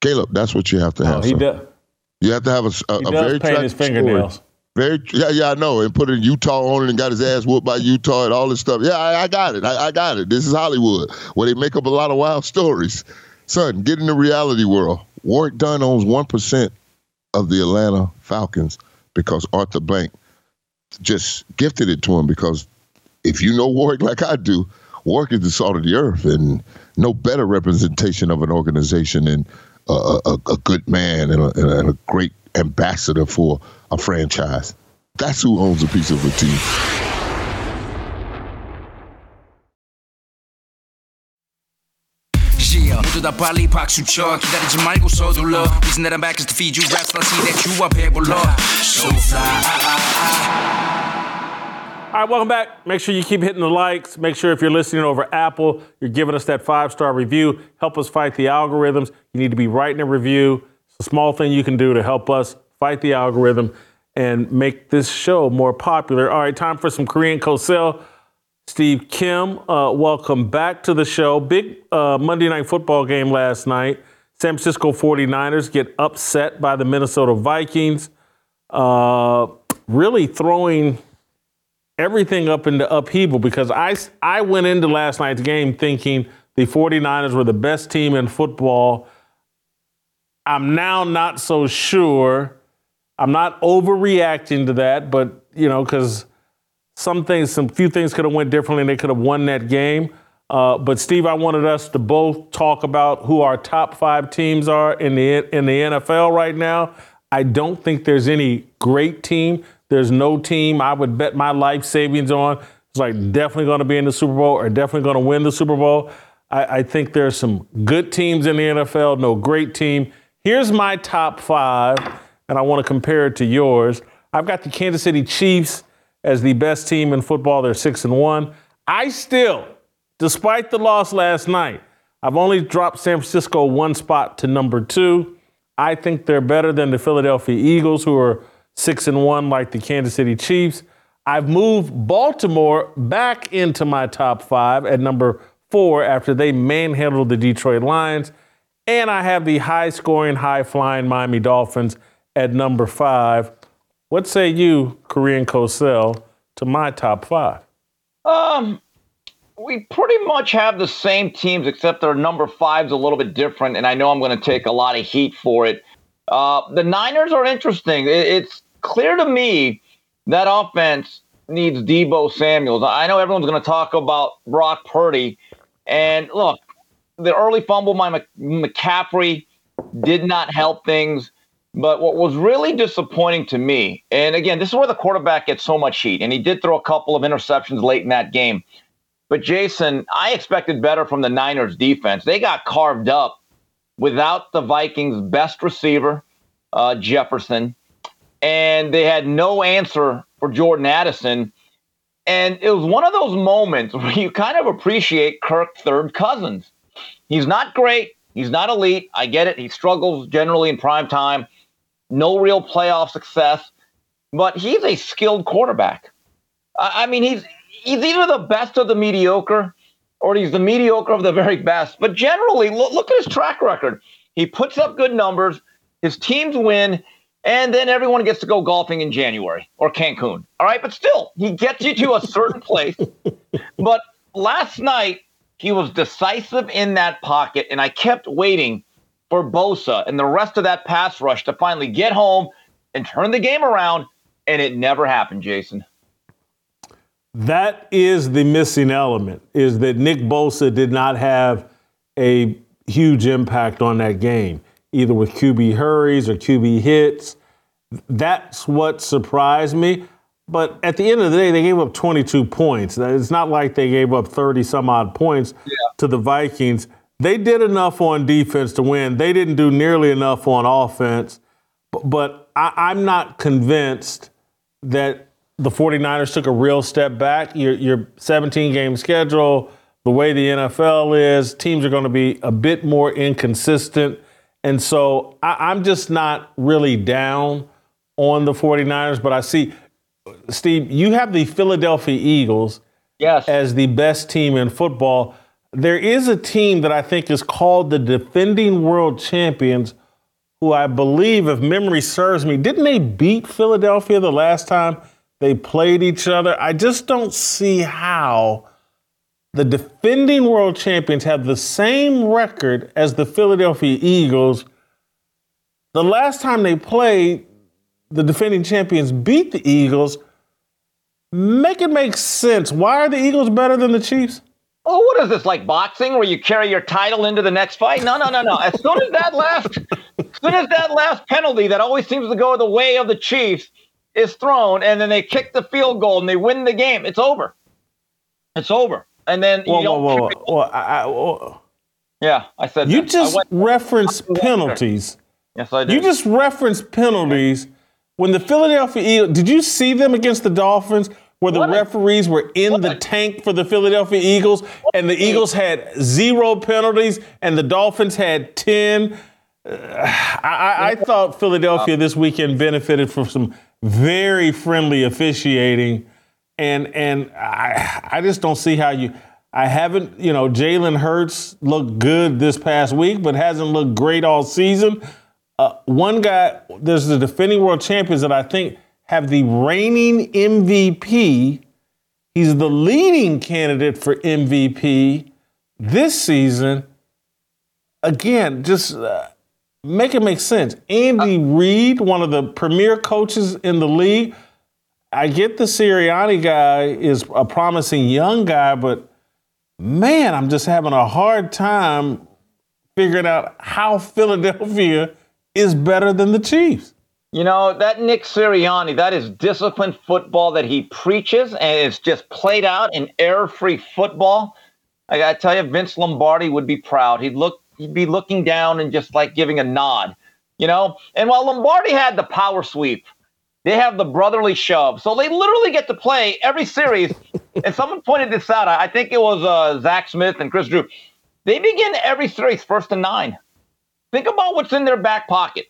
Caleb, that's what you have to oh, have. Oh, he does. You have to have a, a, He a does very paint his fingernails. Story. Very, yeah, yeah, I know. And put in Utah on it and got his ass whooped by Utah and all this stuff. Yeah, I, I got it. I, I got it. This is Hollywood, where they make up a lot of wild stories. Son, get in the reality world. Warrick Dunn owns one percent of the Atlanta Falcons because Arthur Blank just gifted it to him. Because if you know Warrick like I do, Warrick is the salt of the earth, and no better representation of an organization than a, a, a good man and a, and a great ambassador for a franchise. That's who owns a piece of a team. 다 빨리 박수 쳐 기다리지 말고 서둘러 Reason that I'm back is to feed you raps Let's see that you are 배불러 So All right, welcome back. Make sure you keep hitting the likes. Make sure if you're listening over Apple, you're giving us that five star review. Help us fight the algorithms. You need to be writing a review. It's a small thing you can do to help us fight the algorithm and make this show more popular. All right, time for some Korean Kosel. Steve Kim, uh, welcome back to the show. Big uh, Monday night football game last night. San Francisco 49ers get upset by the Minnesota Vikings, uh, really throwing everything up into upheaval because I, I went into last night's game thinking the 49ers were the best team in football. I'm now not so sure. I'm not overreacting to that, but, you know, because some things, some few things could have went differently and they could have won that game. Uh, but Steve, I wanted us to both talk about who our top five teams are in the in the NFL right now. I don't think there's any great team. There's no team I would bet my life savings on. It's like definitely going to be in the Super Bowl or definitely going to win the Super Bowl. I, I think there's some good teams in the NFL, no great team. Here's my top five, and I want to compare it to yours. I've got the Kansas City Chiefs as the best team in football. They're six and one. I still, despite the loss last night, I've only dropped San Francisco one spot to number two. I think they're better than the Philadelphia Eagles, who are six and one, like the Kansas City Chiefs. I've moved Baltimore back into my top five at number four after they manhandled the Detroit Lions. And I have the high scoring, high flying Miami Dolphins at number five. What say you, Korean Cosell, to my top five? Um, we pretty much have the same teams, except their number five's a little bit different, and I know I'm going to take a lot of heat for it. Uh, the Niners are interesting. It's clear to me that offense needs Deebo Samuels. I know everyone's going to talk about Brock Purdy, and look, the early fumble by McCaffrey did not help things. But what was really disappointing to me, and again, this is where the quarterback gets so much heat, and he did throw a couple of interceptions late in that game. But Jason, I expected better from the Niners defense. They got carved up without the Vikings' best receiver, uh, Jefferson, and they had no answer for Jordan Addison. And it was one of those moments where you kind of appreciate Kirk third cousins. He's not great. He's not elite. I get it. He struggles generally in prime time. No real playoff success, but he's a skilled quarterback. I, I mean, he's he's either the best of the mediocre or he's the mediocre of the very best. But generally, look, look at his track record. He puts up good numbers. His teams win and then everyone gets to go golfing in January or Cancun. All right, but still, he gets you to a certain place. But last night, he was decisive in that pocket, and I kept waiting for Bosa and the rest of that pass rush to finally get home and turn the game around, and it never happened, Jason. That is the missing element, is that Nick Bosa did not have a huge impact on that game either with QB hurries or QB hits. That's what surprised me. But at the end of the day, they gave up 22 points. It's not like they gave up 30 some odd points yeah. to the Vikings. They did enough on defense to win. They didn't do nearly enough on offense. But I, am not convinced that the 49ers took a real step back. Your, your 17 game schedule, the way the NFL is, teams are going to be a bit more inconsistent. And so I, I'm just not really down on the 49ers, but I see, Steve, you have the Philadelphia Eagles yes. as the best team in football. There is a team that I think is called the defending world champions, who I believe, if memory serves me, didn't they beat Philadelphia the last time they played each other? I just don't see how the defending world champions have the same record as the Philadelphia Eagles. The last time they played, the defending champions beat the Eagles. Make it make sense. Why are the Eagles better than the Chiefs? Oh, what is this like boxing where you carry your title into the next fight? No, no, no, no. As soon as that last, as soon as that last penalty that always seems to go the way of the Chiefs is thrown, and then they kick the field goal and they win the game, it's over. It's over and then whoa, whoa, whoa, whoa. Well, I, whoa. Yeah, I said you that. just referenced penalties. Yes, I did. You just referenced penalties when the Philadelphia Eagles. Did you see them against the Dolphins? Where the what referees were in the tank for the Philadelphia Eagles, and the Eagles had zero penalties, and the Dolphins had ten. Uh, I, I, thought Philadelphia this weekend benefited from some very friendly officiating and and I I just don't see how you. I haven't, you know, Jalen Hurts looked good this past week, but hasn't looked great all season. Uh, one guy, there's the defending world champions that I think have the reigning MVP. He's the leading candidate for MVP this season. Again, just uh, make it make sense. Andy Reid, one of the premier coaches in the league, I get the Sirianni guy is a promising young guy, but man, I'm just having a hard time figuring out how Philadelphia is better than the Chiefs. You know, that Nick Sirianni, that is disciplined football that he preaches, and it's just played out in error free football. I gotta tell you, Vince Lombardi would be proud. He'd look, he'd be looking down and just like giving a nod You know, and while Lombardi had the power sweep, they have the brotherly shove. So they literally get to play every series. and someone pointed this out. I think it was uh, Zach Smith and Chris Drew. They begin every series first and nine. Think about what's in their back pocket.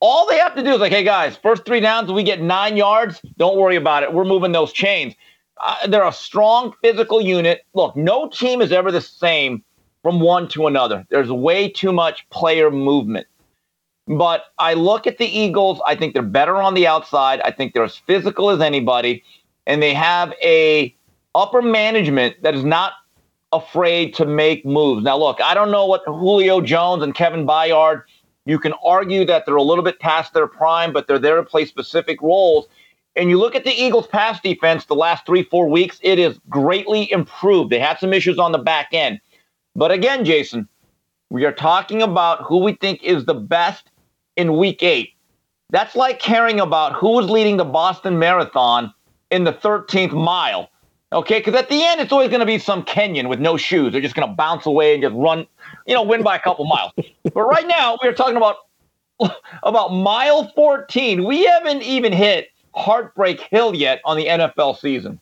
All they have to do is like, hey guys, first three downs, we get nine yards. Don't worry about it. We're moving those chains. Uh, they're a strong physical unit. Look, no team is ever the same from one to another. There's way too much player movement. But I look at the Eagles. I think they're better on the outside. I think they're as physical as anybody, and they have a upper management that is not afraid to make moves. Now, look, I don't know what Julio Jones and Kevin Byard. You can argue that they're a little bit past their prime, but they're there to play specific roles. And you look at the Eagles' pass defense the last three, four weeks, it is greatly improved. They had some issues on the back end. But again, Jason, we are talking about who we think is the best in week eight. That's like caring about who was leading the Boston Marathon in the 13th mile. Okay, because at the end, it's always going to be some Kenyan with no shoes. They're just going to bounce away and just run, you know, win by a couple miles. But right now, we're talking about about mile 14. We haven't even hit Heartbreak Hill yet on the NFL season.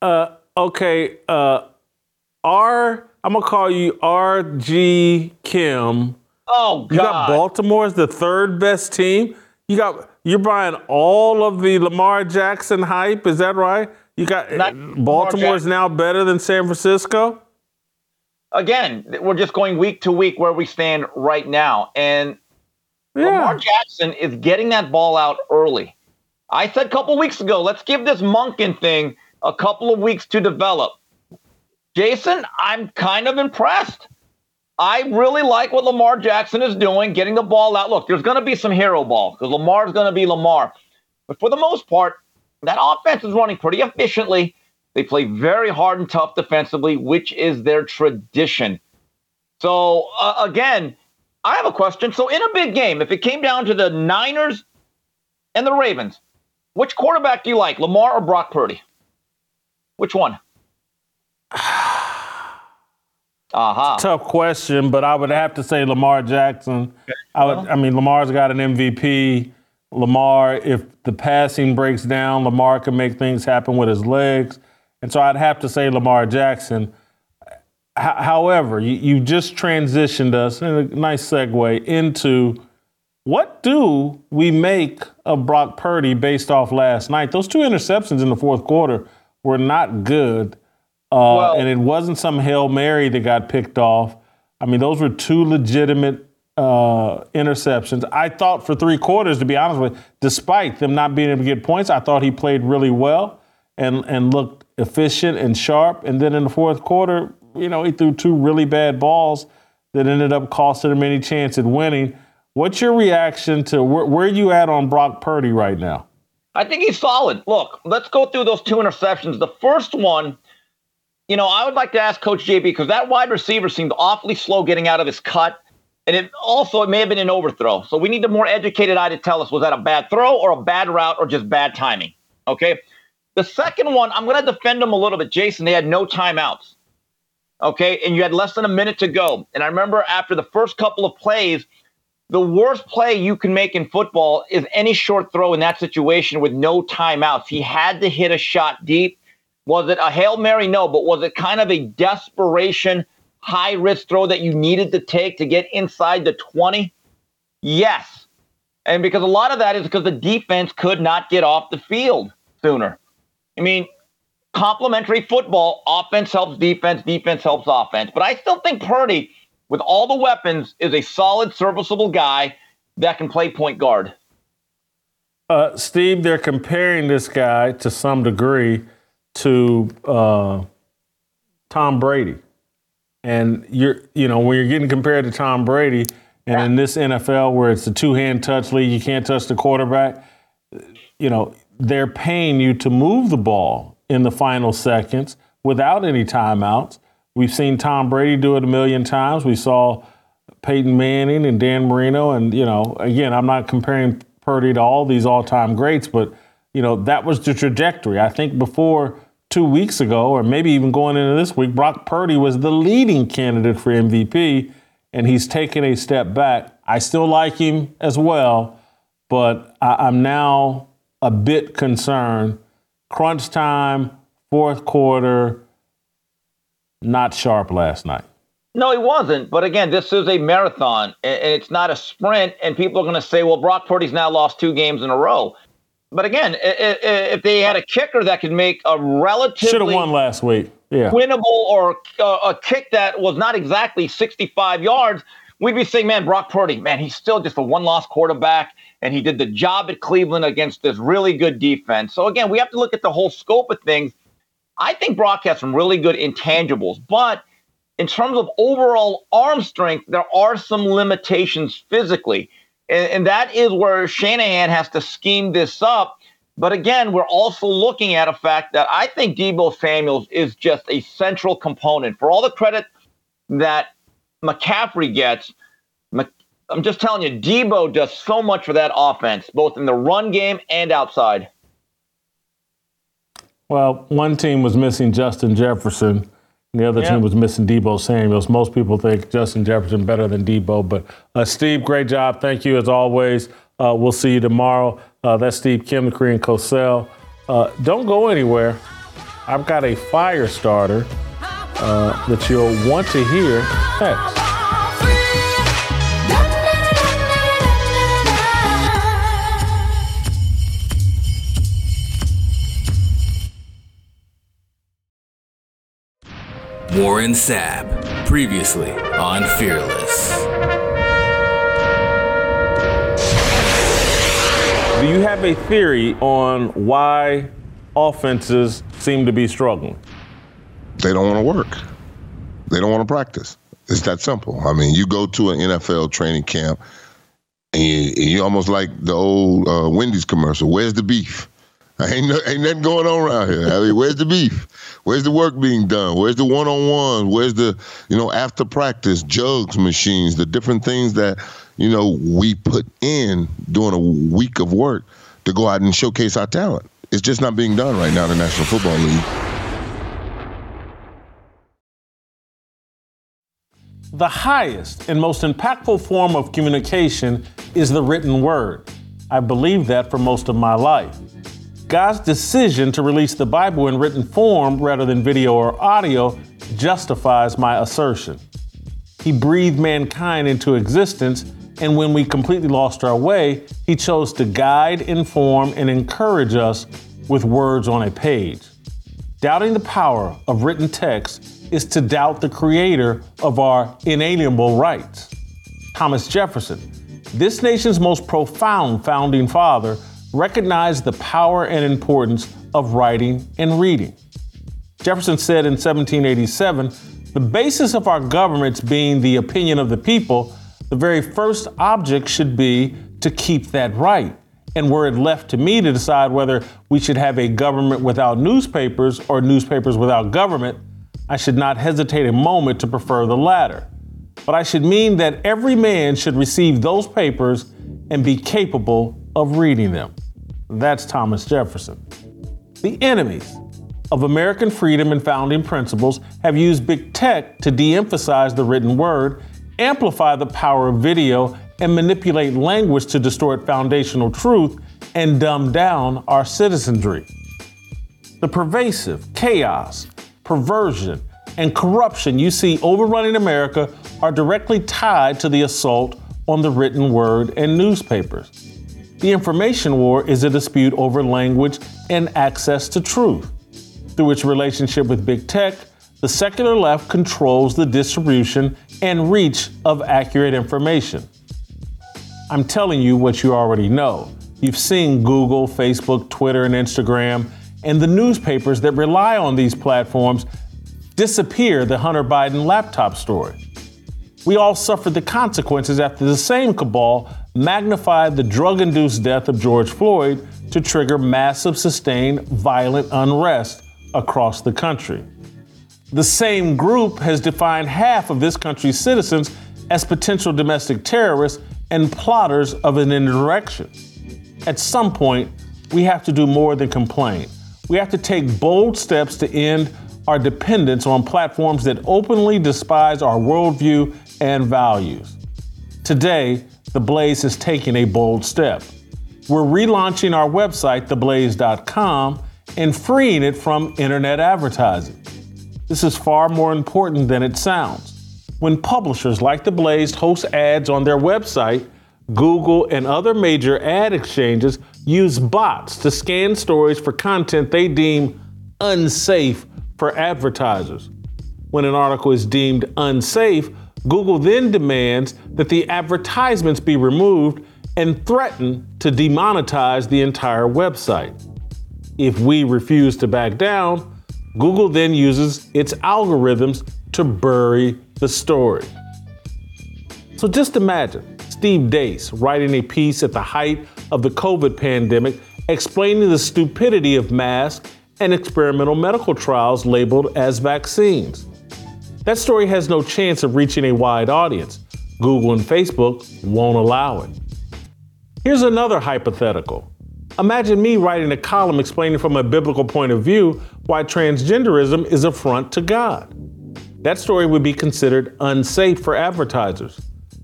Uh, okay. Uh, R. I'm gonna call you R.G. Kim Oh God! You got Baltimore as the third best team. You got you're buying all of the Lamar Jackson hype. Is that right? You got Baltimore is now better than San Francisco. Again, we're just going week to week where we stand right now, and yeah. Lamar Jackson is getting that ball out early. I said a couple weeks ago, let's give this Monken thing a couple of weeks to develop. Jason, I'm kind of impressed. I really like what Lamar Jackson is doing, getting the ball out. Look, there's going to be some hero ball because Lamar is going to be Lamar. But for the most part, that offense is running pretty efficiently. They play very hard and tough defensively, which is their tradition. So, uh, again, I have a question. So, in a big game, if it came down to the Niners and the Ravens, which quarterback do you like, Lamar or Brock Purdy? Which one? Uh-huh. Tough question, but I would have to say Lamar Jackson. I would. I mean, Lamar's got an MVP. Lamar, if the passing breaks down, Lamar can make things happen with his legs, and so I'd have to say Lamar Jackson. H- however, you, you just transitioned us in a nice segue into what do we make of Brock Purdy based off last night? Those two interceptions in the fourth quarter were not good. Uh, well, and it wasn't some Hail Mary that got picked off. I mean, those were two legitimate uh, interceptions. I thought for three quarters, to be honest with you, despite them not being able to get points, I thought he played really well and, and looked efficient and sharp. And then in the fourth quarter, you know, he threw two really bad balls that ended up costing him any chance at winning. What's your reaction to where, where you at on Brock Purdy right now? I think he's solid. Look, let's go through those two interceptions. The first one – you know, I would like to ask Coach JB because that wide receiver seemed awfully slow getting out of his cut. And it also it may have been an overthrow. So we need a more educated eye to tell us was that a bad throw or a bad route or just bad timing. Okay. The second one, I'm going to defend them a little bit. Jason, they had no timeouts. Okay. And you had less than a minute to go. And I remember after the first couple of plays, the worst play you can make in football is any short throw in that situation with no timeouts. He had to hit a shot deep. Was it a Hail Mary? No, but was it kind of a desperation, high risk throw that you needed to take to get inside the 20? Yes. And because a lot of that is because the defense could not get off the field sooner. I mean, complementary football, offense helps defense, defense helps offense. But I still think Purdy, with all the weapons, is a solid, serviceable guy that can play point guard. Uh, Steve, they're comparing this guy to some degree to uh, Tom Brady. And you're, you know, when you're getting compared to Tom Brady, and in this NFL where it's a two-hand touch league, you can't touch the quarterback. You know, they're paying you to move the ball in the final seconds without any timeouts. We've seen Tom Brady do it a million times. We saw Peyton Manning and Dan Marino, and you know, again, I'm not comparing Purdy to all these all-time greats, but you know, that was the trajectory. I think before two weeks ago, or maybe even going into this week, Brock Purdy was the leading candidate for MVP. and he's taken a step back. I still like him as well, but I, I'm now a bit concerned. Crunch time, fourth quarter, not sharp last night. No, he wasn't. But again, this is a marathon, and it's not a sprint. And people are going to say, "Well, Brock Purdy's now lost two games in a row." But again, if they had a kicker that could make a relatively should have won last week, yeah, winnable or a kick that was not exactly 65 yards, we'd be saying, "Man, Brock Purdy, man, he's still just a one-loss quarterback." And he did the job at Cleveland against this really good defense. So again, we have to look at the whole scope of things. I think Brock has some really good intangibles, but in terms of overall arm strength, there are some limitations physically. And, and, that is where Shanahan has to scheme this up. But again, we're also looking at a fact that I think Deebo Samuels is just a central component. For all the credit that McCaffrey gets, I'm just telling you, Deebo does so much for that offense, both in the run game and outside. Well, one team was missing Justin Jefferson and the other yeah. team was missing Deebo Samuels. Most people think Justin Jefferson better than Deebo, but uh, Steve, great job. Thank you as always. Uh, we'll see you tomorrow. Uh, that's Steve Kim, the Korean Cosell. Uh, don't go anywhere. I've got a fire starter uh, that you'll want to hear next. Warren Sapp, previously on Fearless. Do you have a theory on why offenses seem to be struggling? They don't want to work. They don't want to practice. It's that simple. I mean, you go to an NFL training camp and you, you almost like the old uh, Wendy's commercial. Where's the beef? Ain't, no, ain't nothing going on around here. I mean, where's the beef? Where's the work being done? Where's the one on one? Where's the, you know, after practice, jugs machines, the different things that, you know, we put in during a week of work to go out and showcase our talent. It's just not being done right now in the National Football League. The highest and most impactful form of communication is the written word. I believe that for most of my life. God's decision to release the Bible in written form rather than video or audio justifies my assertion. He breathed mankind into existence, and when we completely lost our way, He chose to guide, inform, and encourage us with words on a page. Doubting the power of written text is to doubt the creator of our inalienable rights. Thomas Jefferson, this nation's most profound founding father, recognized the power and importance of writing and reading. Jefferson said in 1787 the basis of our governments being the opinion of the people, the very first object should be to keep that right. And were it left to me to decide whether we should have a government without newspapers or newspapers without government, I should not hesitate a moment to prefer the latter. But I should mean that every man should receive those papers and be capable of reading them. That's Thomas Jefferson. The enemies of American freedom and founding principles have used big tech to de emphasize the written word, amplify the power of video, and manipulate language to distort foundational truth and dumb down our citizenry. The pervasive chaos, perversion, and corruption you see overrunning America are directly tied to the assault on the written word and newspapers. The information war is a dispute over language and access to truth. Through its relationship with big tech, the secular left controls the distribution and reach of accurate information. I'm telling you what you already know. You've seen Google, Facebook, Twitter, and Instagram, and the newspapers that rely on these platforms disappear the Hunter Biden laptop story. We all suffered the consequences after the same cabal magnified the drug induced death of George Floyd to trigger massive, sustained, violent unrest across the country. The same group has defined half of this country's citizens as potential domestic terrorists and plotters of an insurrection. At some point, we have to do more than complain. We have to take bold steps to end our dependence on platforms that openly despise our worldview and values. Today, The Blaze is taking a bold step. We're relaunching our website, theblaze.com, and freeing it from internet advertising. This is far more important than it sounds. When publishers like The Blaze host ads on their website, Google and other major ad exchanges use bots to scan stories for content they deem unsafe for advertisers. When an article is deemed unsafe, Google then demands that the advertisements be removed and threaten to demonetize the entire website. If we refuse to back down, Google then uses its algorithms to bury the story. So just imagine Steve Deace writing a piece at the height of the COVID pandemic explaining the stupidity of masks and experimental medical trials labeled as vaccines. That story has no chance of reaching a wide audience. Google and Facebook won't allow it. Here's another hypothetical. Imagine me writing a column explaining from a biblical point of view why transgenderism is a front to God. That story would be considered unsafe for advertisers.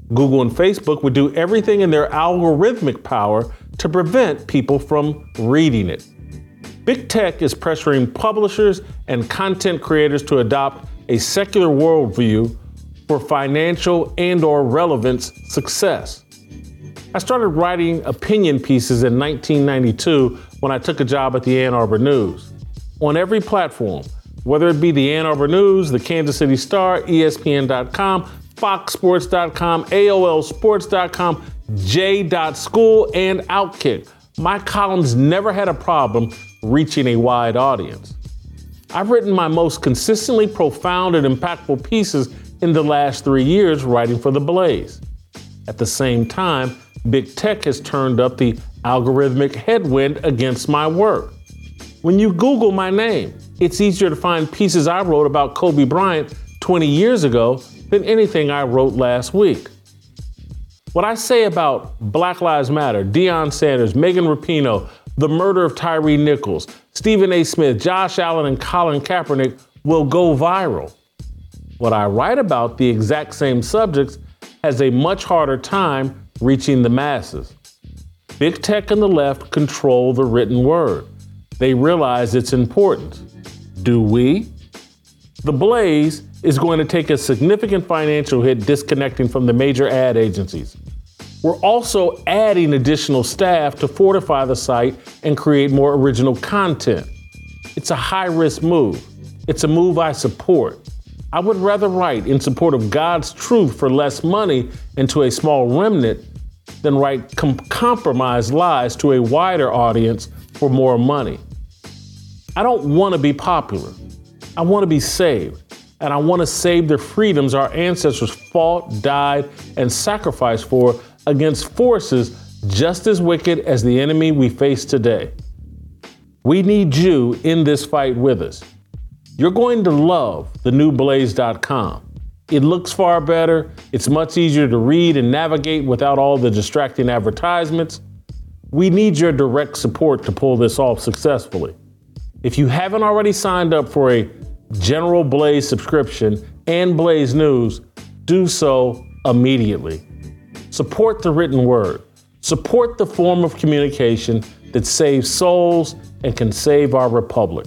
Google and Facebook would do everything in their algorithmic power to prevent people from reading it. Big tech is pressuring publishers and content creators to adopt a secular worldview for financial and or relevance success. I started writing opinion pieces in 1992 when I took a job at the Ann Arbor News. On every platform, whether it be the Ann Arbor News, the Kansas City Star, ESPN.com, FoxSports.com, AOLSports.com, J.School, and Outkick, my columns never had a problem reaching a wide audience. I've written my most consistently profound and impactful pieces in the last three years writing for The Blaze. At the same time, big tech has turned up the algorithmic headwind against my work. When you Google my name, it's easier to find pieces I wrote about Kobe Bryant 20 years ago than anything I wrote last week. What I say about Black Lives Matter, Deion Sanders, Megan Rapinoe, the murder of Tyre Nichols, Stephen A. Smith, Josh Allen, and Colin Kaepernick will go viral. What I write about the exact same subjects has a much harder time reaching the masses. Big tech and the left control the written word. They realize its importance. Do we? The Blaze is going to take a significant financial hit disconnecting from the major ad agencies. We're also adding additional staff to fortify the site and create more original content. It's a high risk move. It's a move I support. I would rather write in support of God's truth for less money and to a small remnant than write com- compromised lies to a wider audience for more money. I don't want to be popular. I want to be saved. And I want to save the freedoms our ancestors fought, died, and sacrificed for against forces just as wicked as the enemy we face today. We need you in this fight with us. You're going to love the new It looks far better, it's much easier to read and navigate without all the distracting advertisements. We need your direct support to pull this off successfully. If you haven't already signed up for a general Blaze subscription and Blaze News, do so immediately. Support the written word. Support the form of communication that saves souls and can save our republic.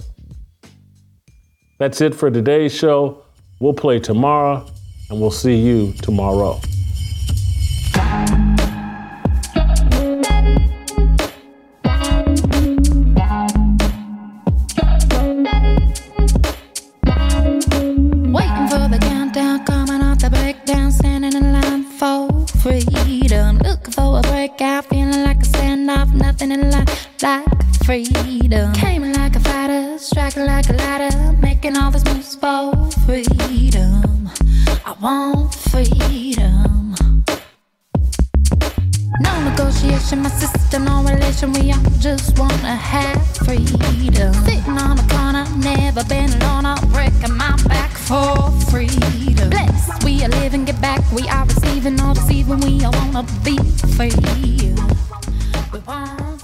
That's it for today's show. We'll play tomorrow, and we'll see you tomorrow. Like freedom. Came like a fighter, striking like a ladder, making all these moves for freedom. I want freedom. No negotiation, my sister, no relation. We all just wanna have freedom. Sitting on the corner, never been alone. I'm breaking my back for freedom. Blessed, we are living, get back. We are receiving, all deceiving. We all wanna be free. We want